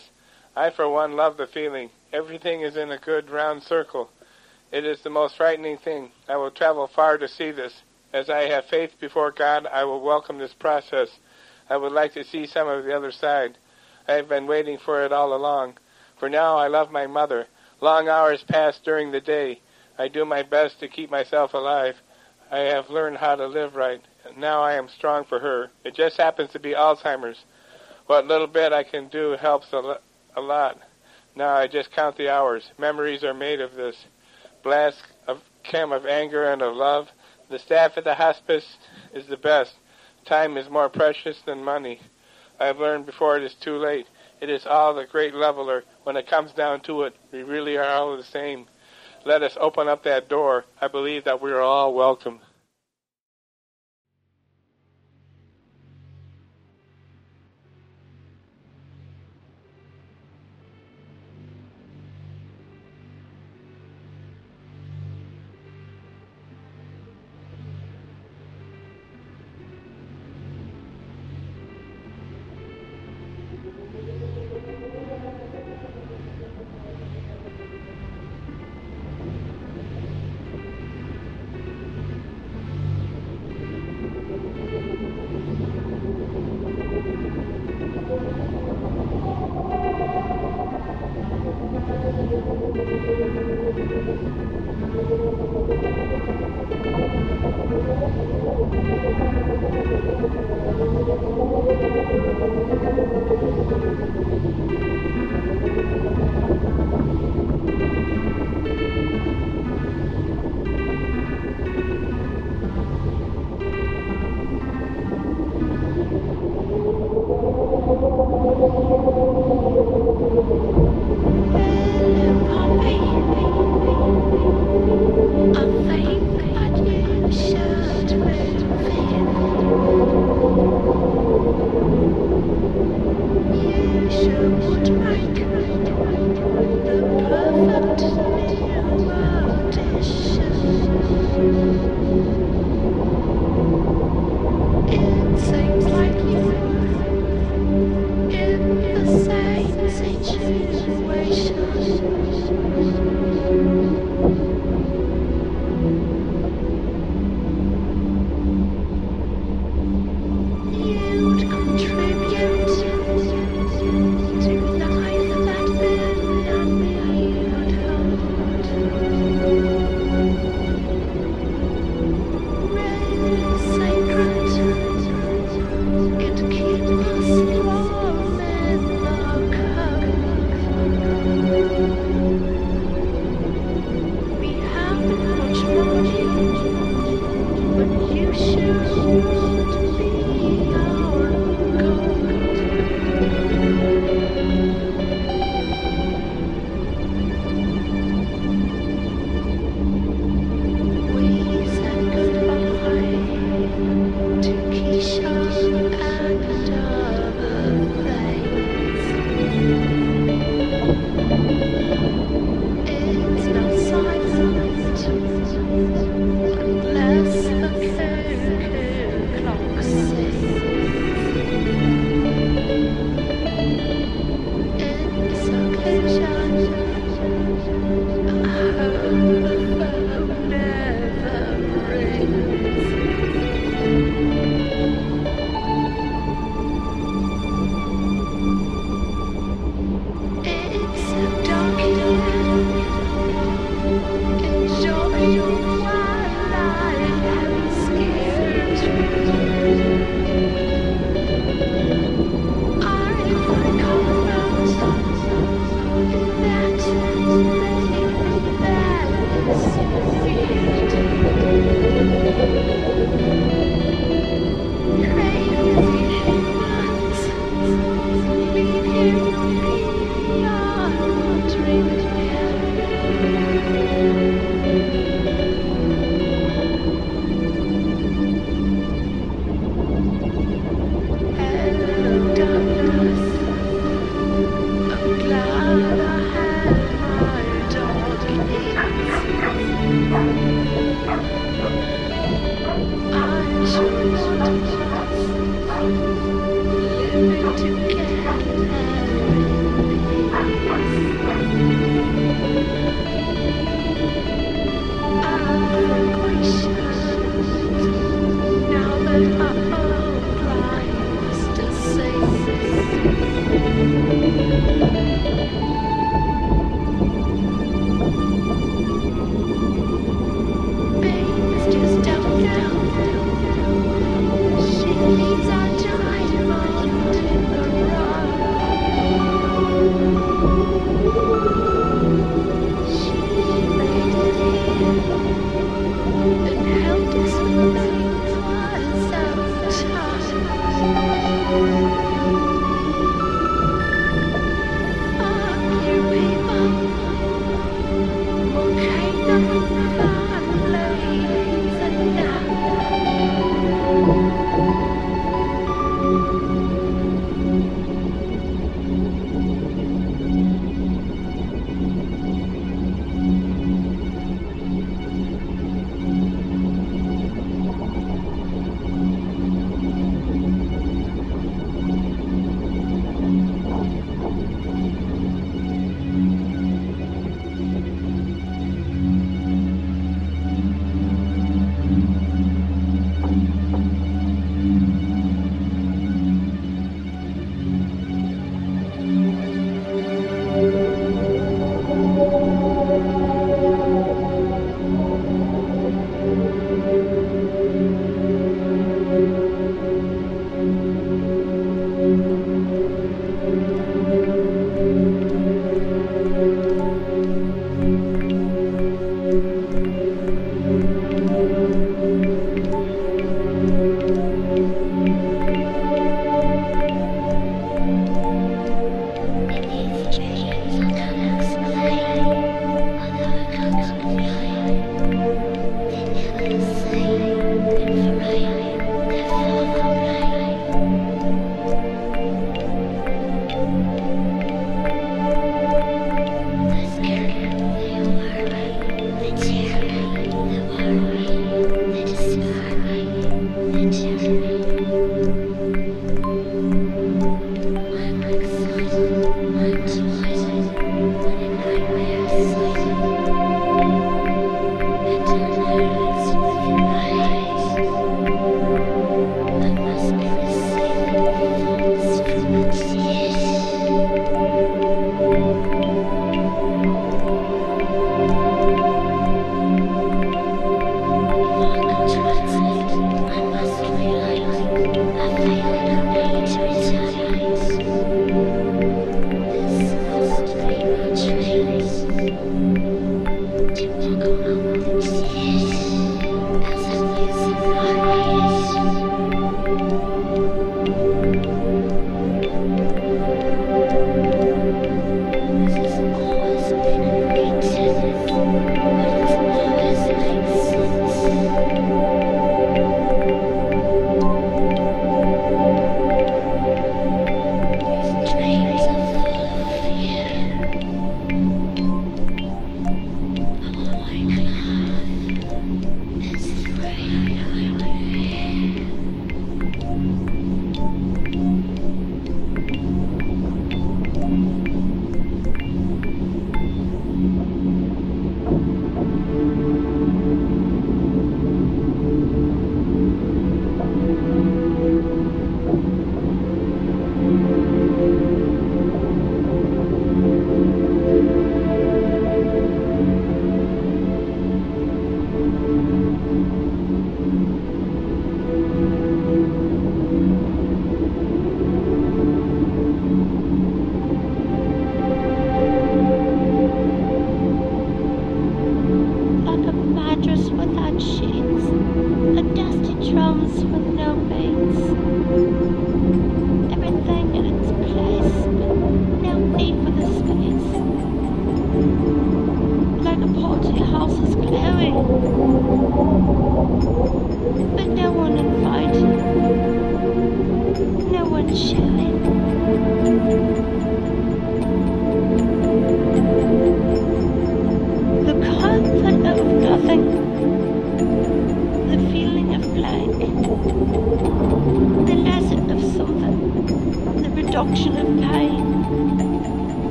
I, for one, love the feeling. Everything is in a good round circle. It is the most frightening thing. I will travel far to see this. As I have faith before God, I will welcome this process. I would like to see some of the other side. I have been waiting for it all along. For now I love my mother. Long hours pass during the day. I do my best to keep myself alive. I have learned how to live right. Now I am strong for her. It just happens to be Alzheimer's. What little bit I can do helps a, lo- a lot. Now I just count the hours. Memories are made of this. Blast of chem of anger and of love. The staff at the hospice is the best. Time is more precious than money. I have learned before it is too late. It is all the great leveler. When it comes down to it, we really are all the same. Let us open up that door. I believe that we are all welcome.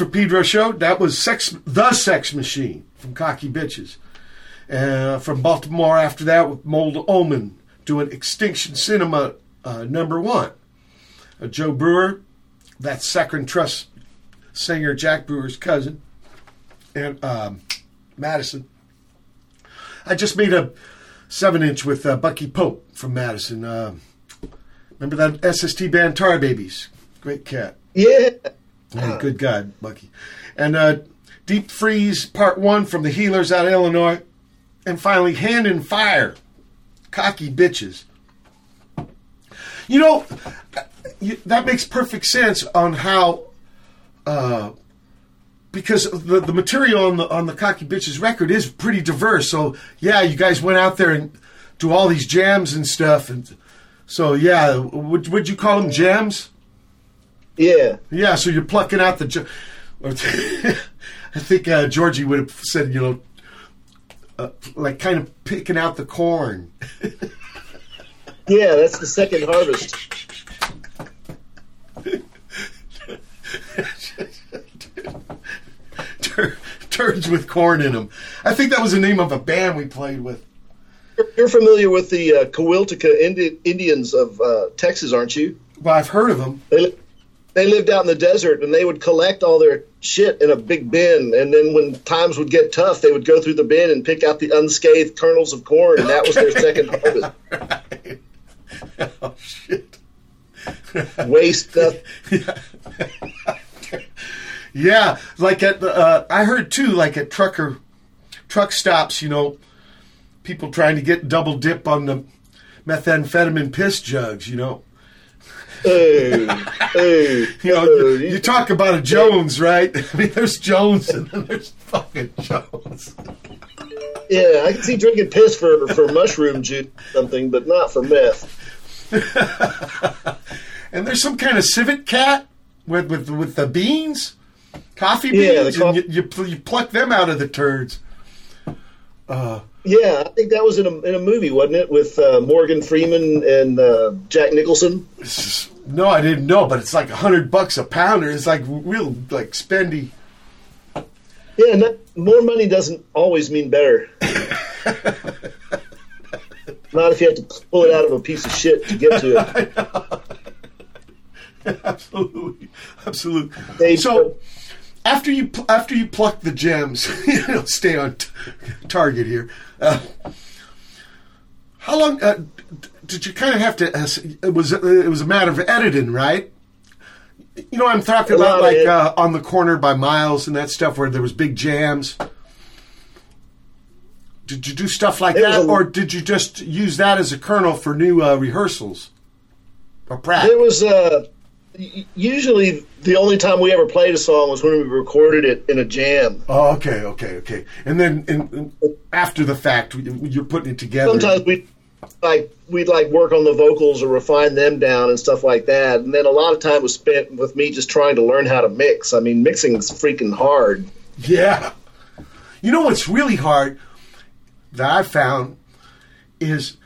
Watt from Pedro show. That was Sex, the Sex Machine from Cocky Bitches. Uh, from Baltimore after that with Mold Omen doing Extinction Cinema uh, number one. Uh, Joe Brewer, that's Saccharine Trust singer Jack Brewer's cousin, and um, Madison. I just made a seven inch with uh, Bucky Pope from Madison. Uh, remember that SST band Tar Babies? Great cat. Yeah. Hey, good God, Bucky. And uh, Deep Freeze Part 1 from the Heelerz out of Illinois. And finally, Hand in Fire, Cocky Bitches. You know, that makes perfect sense on how, uh, because the, the material on the on the Cocky Bitches record is pretty diverse. So yeah, you guys went out there and do all these jams and stuff, and so yeah, would would you call them jams? Yeah. Yeah, so you're plucking out the. jo- I think uh, Georgie would have said, you know, uh, like kind of picking out the corn. Yeah, that's the second harvest. Tur- Turds with corn in them. I think that was the name of a band we played with. You're familiar with the uh, Indi- Indians of uh, Texas, aren't you? Well, I've heard of them. They, they lived out in the desert, and they would collect all their shit in a big bin. And then when times would get tough, they would go through the bin and pick out the unscathed kernels of corn, and that was their second harvest. oh shit! Waste stuff. Yeah, like at the, uh, I heard too, like at trucker truck stops, you know, people trying to get double dip on the methamphetamine piss jugs, you know. Hey, hey, You know, you, you talk about a Jones, right? I mean, there's Jones and then there's fucking Jones. Yeah, I can see drinking piss for, for mushroom juice or something, but not for meth. And there's some kind of civet cat with with with the beans, coffee beans, Yeah, the and you, you you pluck them out of the turds. Uh, Yeah, I think that was in a, in a movie, wasn't it, with uh, Morgan Freeman and uh, Jack Nicholson? no, I didn't know, but it's like a hundred bucks a pounder. It's like real like spendy. Yeah, not, more money doesn't always mean better. not if you have to pull it out of a piece of shit to get to it. absolutely, absolutely. They- so after you after you pluck the gems, you know, stay on t- target here. Uh, how long uh, did you kind of have to? Uh, it was it was a matter of editing, right? You know, I'm talking about like uh, on the corner by Miles and that stuff where there was big jams. Did you do stuff like was that, a- or did you just use that as a kernel for new uh, rehearsals or practice? There was uh, y- usually the only time we ever played a song was when we recorded it in a jam. Oh, okay, okay, okay. And then in, in, after the fact, you're putting it together. Sometimes we like we'd like work on the vocals or refine them down and stuff like that. And then a lot of time was spent with me just trying to learn how to mix. I mean, mixing is freaking hard. Yeah. You know what's really hard that I've found is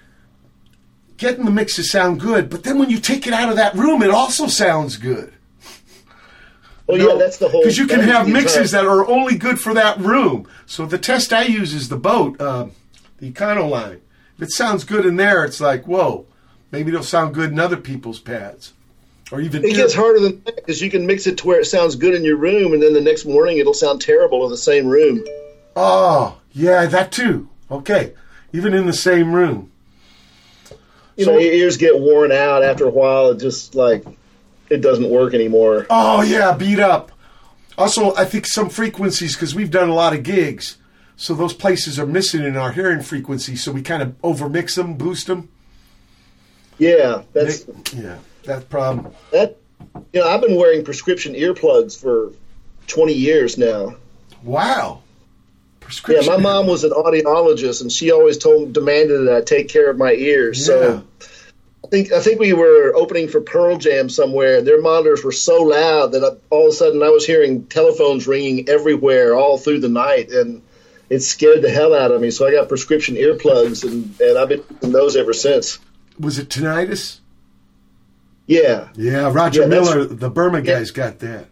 getting the mix to sound good, but then when you take it out of that room, it also sounds good. Well, yeah, that's the whole. Because you can have mixes that are only good for that room. So the test I use is the boat, uh, the Econoline. If it sounds good in there, it's like, whoa, maybe it'll sound good in other people's pads. Or even It gets harder than that because you can mix it to where it sounds good in your room, and then the next morning it'll sound terrible in the same room. Oh, yeah, that too. Okay. Even in the same room. You So- know, your ears get worn out after a while. It just like it doesn't work anymore. Oh, yeah, beat up. Also, I think some frequencies, because we've done a lot of gigs, so those places are missing in our hearing frequency, so we kind of overmix them, boost them. Yeah, that's Yeah, that problem. that. You know, I've been wearing prescription earplugs for twenty years now. Wow. Yeah, my mom was an audiologist, and she always told demanded that I take care of my ears. Yeah. So I think I think we were opening for Pearl Jam somewhere. and Their monitors were so loud that I, all of a sudden I was hearing telephones ringing everywhere all through the night, and it scared the hell out of me. So I got prescription earplugs, and, and I've been using those ever since. Was it tinnitus? Yeah, Yeah, Roger Yeah, Miller, the Burma guy's got that.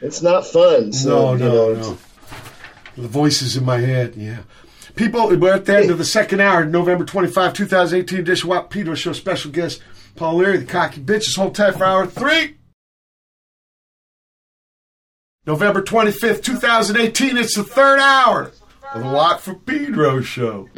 It's not fun. So, no, you no, know, no. The voices in my head, yeah. People, we're at the end of the second hour, November 25, 2018 edition Wap Pedro Show. Special guest, Paul Leary, the cocky bitches. Hold tight for hour three. November 25th, 2018. It's the third hour of the Watt from Pedro Show.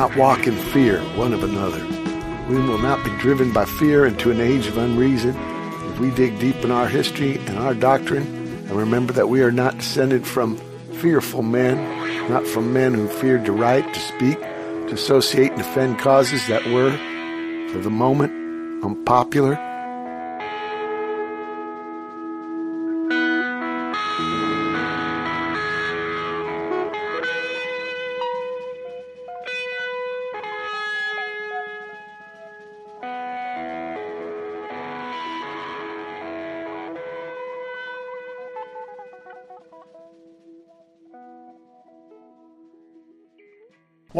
not walk in fear one of another. We will not be driven by fear into an age of unreason. If we dig deep in our history and our doctrine and remember that we are not descended from fearful men, not from men who feared to write, to speak, to associate and defend causes that were, for the moment, unpopular,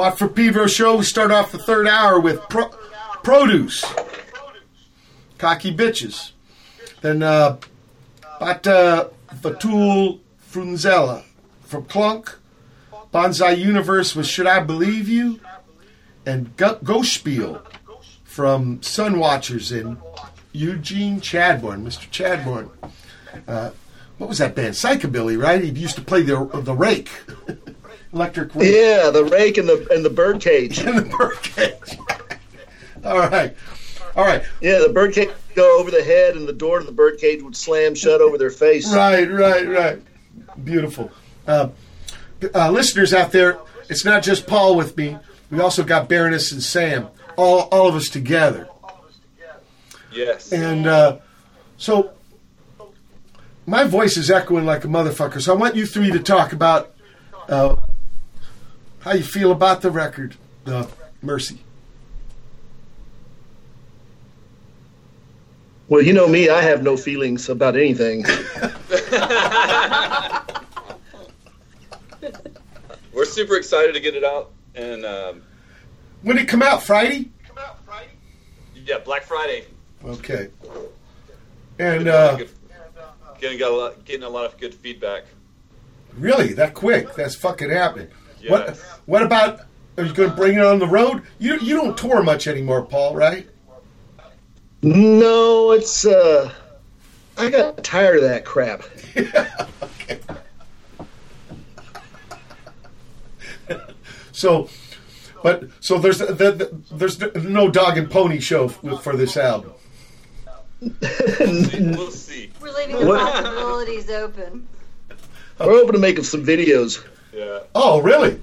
What for Beaver show. We start off the third hour with pro- produce. Cocky bitches. Then uh, Bate Vantul Frunzele from Klonk. Bonsai Universe with Should I Believe You? And Go- Ghost Spiel from Sunwatchers in Eugene Chadbourne, Mr. Chadbourne. Uh, what was that band? Shockabilly, right? He used to play the, the rake. electric rake. Yeah, the rake and the and the birdcage. and the birdcage. All right, all right, Yeah, the birdcage would go over the head, and the door to the bird cage would slam shut over their face. right, right, right. Beautiful. Uh, uh, listeners out there, it's not just Paul with me. We also got Baroness and Sam, all all of us together. Yes. And uh, so my voice is echoing like a motherfucker. So I want you three to talk about uh, how you feel about the record, uh, Mercy. Well, you know me, I have no feelings about anything. We're super excited to get it out, and um, When did it come out? Friday. come out yeah, Black Friday. Okay. And uh, Getting got a lot, getting a lot of good feedback. really, that quick? That's fucking happening. What? Yes. What about? Are you going to bring it on the road? You you don't tour much anymore, Paul, right? No, it's uh I got tired of that crap. So, but so there's the, the, there's no dog and pony show f- for this album. we'll see. We're leaving the possibilities open. We're open to making some videos. Yeah. Oh, really?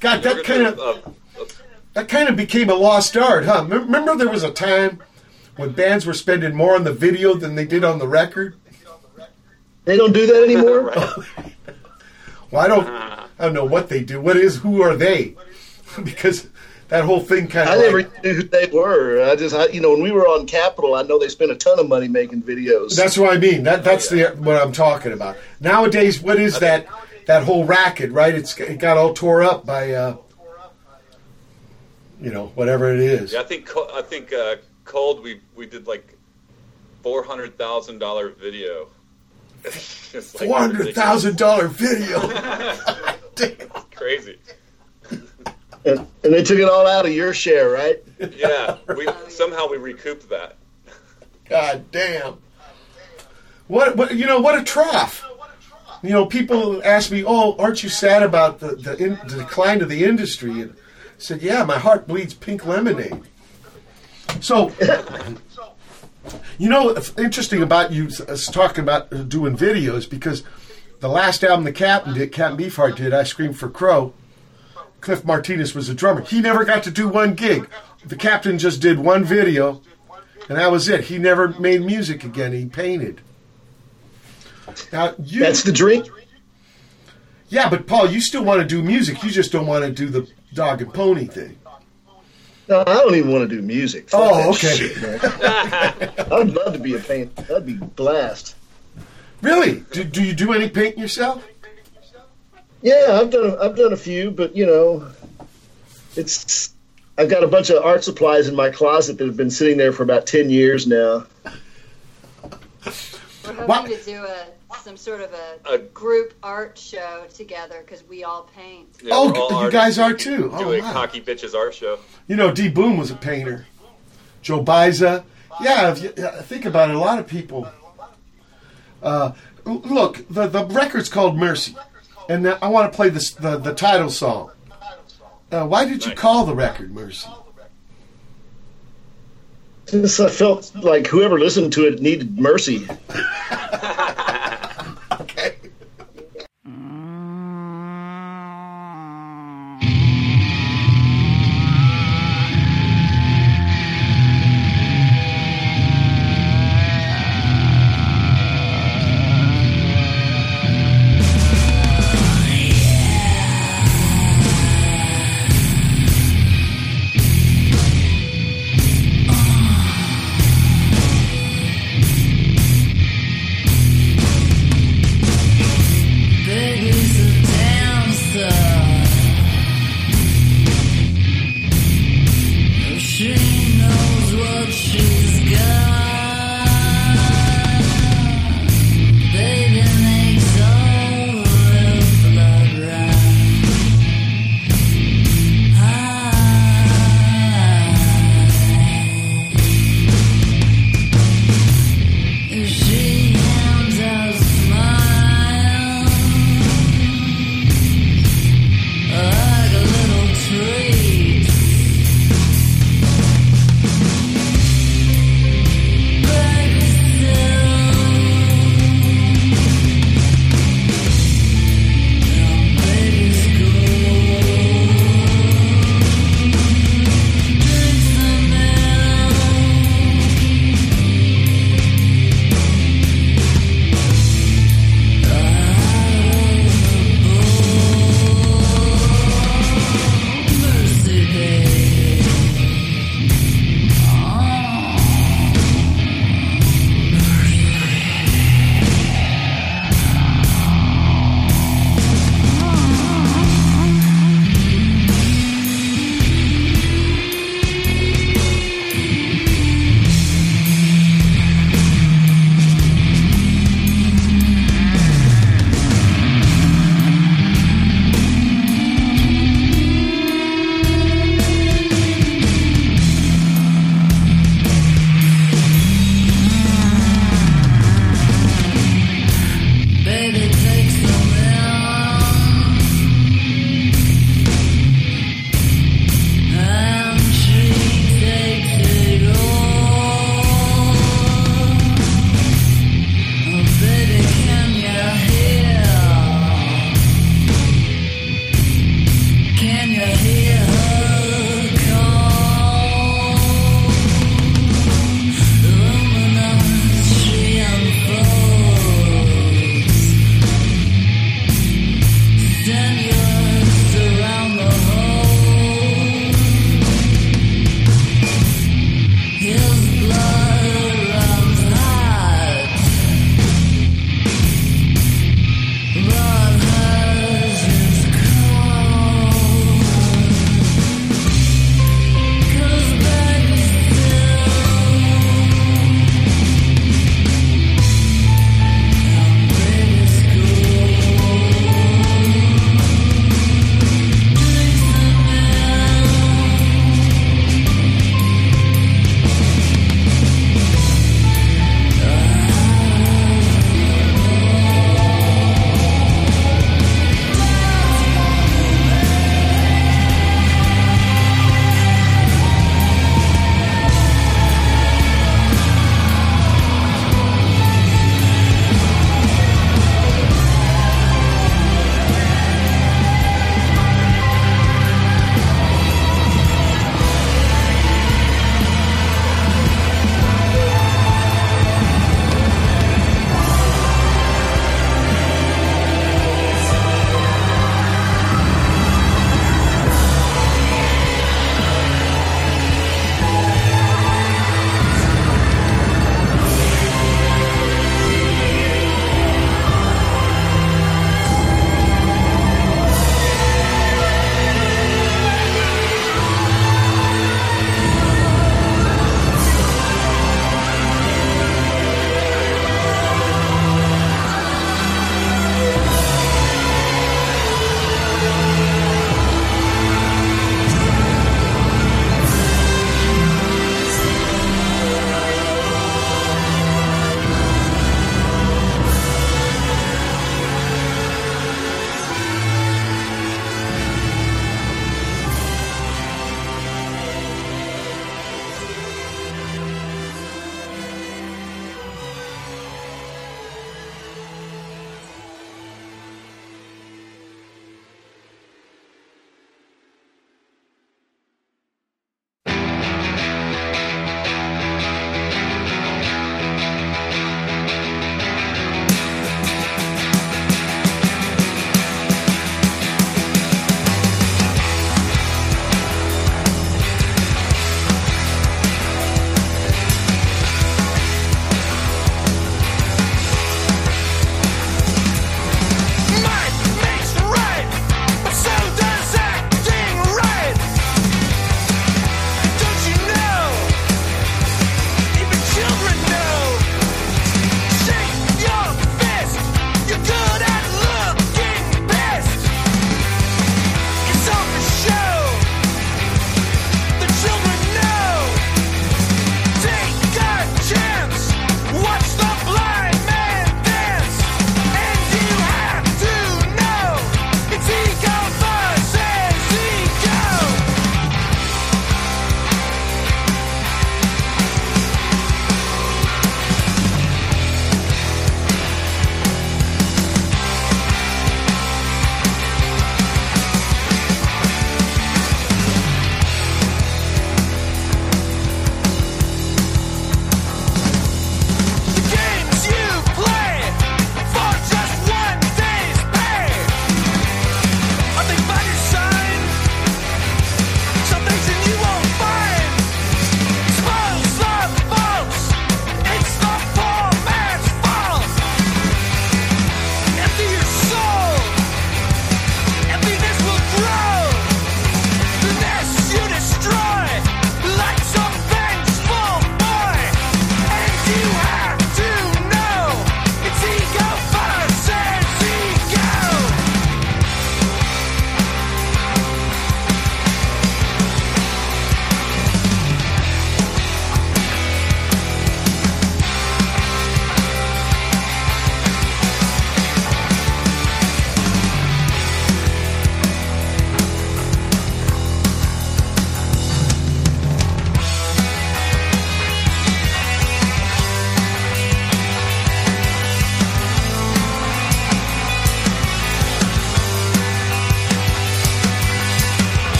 God, that kind of uh, that kind of became a lost art, huh? Remember, there was a time when bands were spending more on the video than they did on the record. They don't do that anymore. Well, I don't, I don't know what they do. What is? Who are they? because that whole thing kind of. I of. never knew who they were. I just, I, you know, when we were on Capitol, I know they spent a ton of money making videos. That's what I mean. That that's the what I'm talking about. Nowadays, what is that? That whole racket, right? It's it got all tore up by, uh, you know, whatever it is. Yeah, I think I think uh, cold. We we did like four hundred thousand dollar video. Like Four hundred thousand dollar video. ridiculous. Crazy. and, and they took it all out of your share, right? Yeah, we somehow we recouped that. God damn. What, what you know? What a trough. You know, people ask me, "Oh, aren't you sad about the the, in, the decline of the industry?" And I said, "Yeah, my heart bleeds pink lemonade." So, you know, interesting about you talking about uh, doing videos because the last album the Captain did, Captain Beefheart did, Ice Cream for Crow. Cliff Martinez was a drummer. He never got to do one gig. The Captain just did one video, and that was it. He never made music again. He painted. Now you, That's the dream. yeah, but Paul, you still want to do music. You just don't want to do the dog and pony thing. No, I don't even want to do music. Fuck Oh, okay. shit, man. I'd love to be a paint. That'd be blast. Really? Do, do you do any painting yourself? Yeah, I've done. I've done a few, but you know, it's. I've got a bunch of art supplies in my closet that have been sitting there for about ten years now. We're hoping What? to do a some sort of a, A- group art show together because we all paint. Yeah, Oh, all you guys are too. Oh, Do a wow. cocky bitches art show. You know, D Boon was a painter. Joe Baiza. Yeah, if you yeah, think about it, a lot of people. Uh, look, the the record's called Mercy, and I want to play this, the the title song. Uh, why did you call the record Mercy? Just I felt like whoever listened to it needed mercy.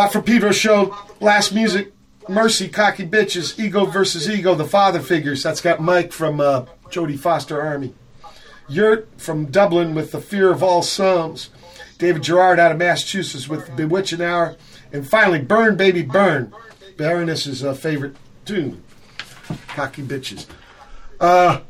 Watt from Pedro show, last music, Mercy, Cocky Bitches, Ego versus Ego, the father figures. That's got Mike from uh, Jodie Foster Army. Yurt from Dublin with The Fear of All Sums. David Gerard out of Massachusetts with Bewitching Hour. And finally, Burn Baby Burn, Baroness's favorite tune, Cocky Bitches. Uh,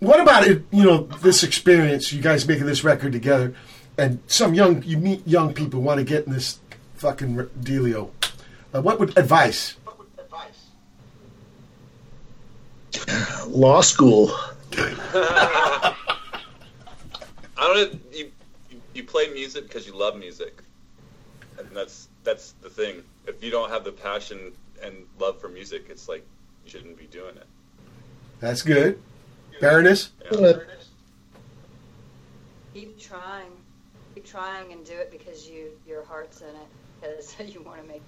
what about it? You know, this experience, you guys making this record together, and some young you meet young people want to get in this fucking r- dealio. Uh, what would advice? Law school. I don't know. You you- you play music because you love music, and that's that's the thing. If you don't have the passion and love for music, it's like you shouldn't be doing it. That's good. Baroness? Keep trying. Keep trying and do it because you your heart's in it. Because you want to make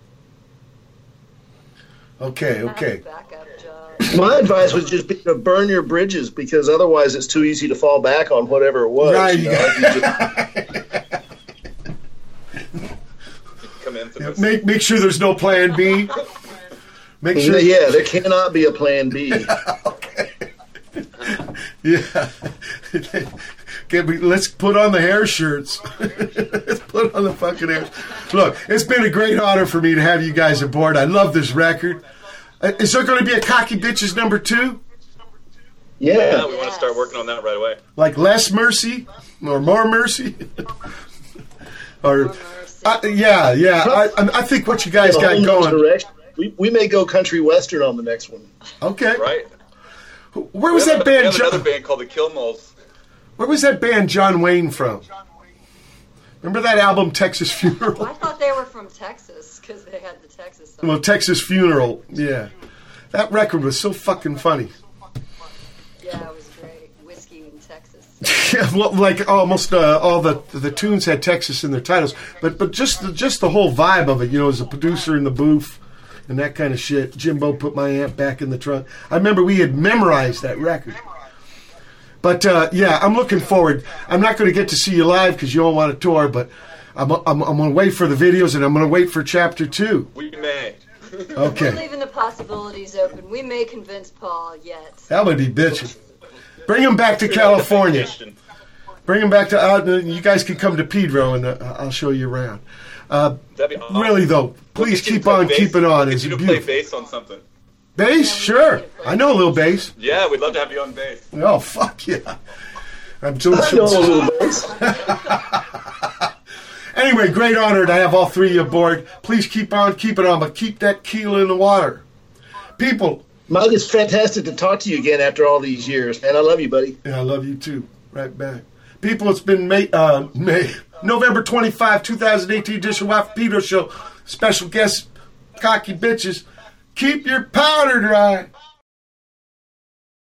Okay, okay. My advice would just be to burn your bridges because otherwise it's too easy to fall back on whatever it was. Right, you you know? got- just- Make make sure there's no plan B. Make sure. yeah, there cannot be a plan B. Yeah. Okay, we- let's put on the hair shirts. let's put on the fucking hair. Look, it's been a great honor for me to have you guys aboard. I love this record. Uh, Is there going to be a Cocky Bitches number two? Yeah, we want to start working on that right away. Like less mercy or more mercy? or uh, yeah, yeah. I, I- I think what you guys got going. direction. We, we may go country western on the next one. Okay. Right. Where was that a- we band? have another band called the Kill Moles. Where was that band Jon Wayne from? Remember that album Texas Funeral? I thought they were from Texas because they had the Texas song. Well, Texas Funeral. Yeah. That record was so fucking funny. Yeah, it was great. Whiskey in Texas. Yeah, well, like almost uh, all the the tunes had Texas in their titles, but but just the, just the whole vibe of it, you know, as a producer in the booth and that kind of shit. Jimbo put my amp back in the trunk. I remember we had memorized that record. But uh, yeah, I'm looking forward. I'm not going to get to see you live because you all want to tour, but I'm I'm, I'm going to wait for the videos and I'm going to wait for chapter two. We may. Okay. We're leaving the possibilities open. We may convince Paul yet. That would be bitching. Bring him back to California. Bring him back to out. and You guys can come to Pedro, and uh, I'll show you around. Uh, That'd be awesome. really though, please We'll get you keep on bass. keeping on. We'll It's get you to play beautiful. bass on something. Bass, sure. I know a little bass. Yeah, we'd love to have you on bass. Oh fuck yeah! I'm so. I know a little bass. Anyway, great honor to have all three of you aboard. Please keep on keep it on, but keep that keel in the water. People, Mike, it's fantastic to talk to you again after all these years, man. I love you, buddy. Yeah, I love you too. Right back. People, it's been May, uh, May November 25, 2018 edition Watt Pedro Show. Special guest, Cocky Bitches. Keep your powder dry.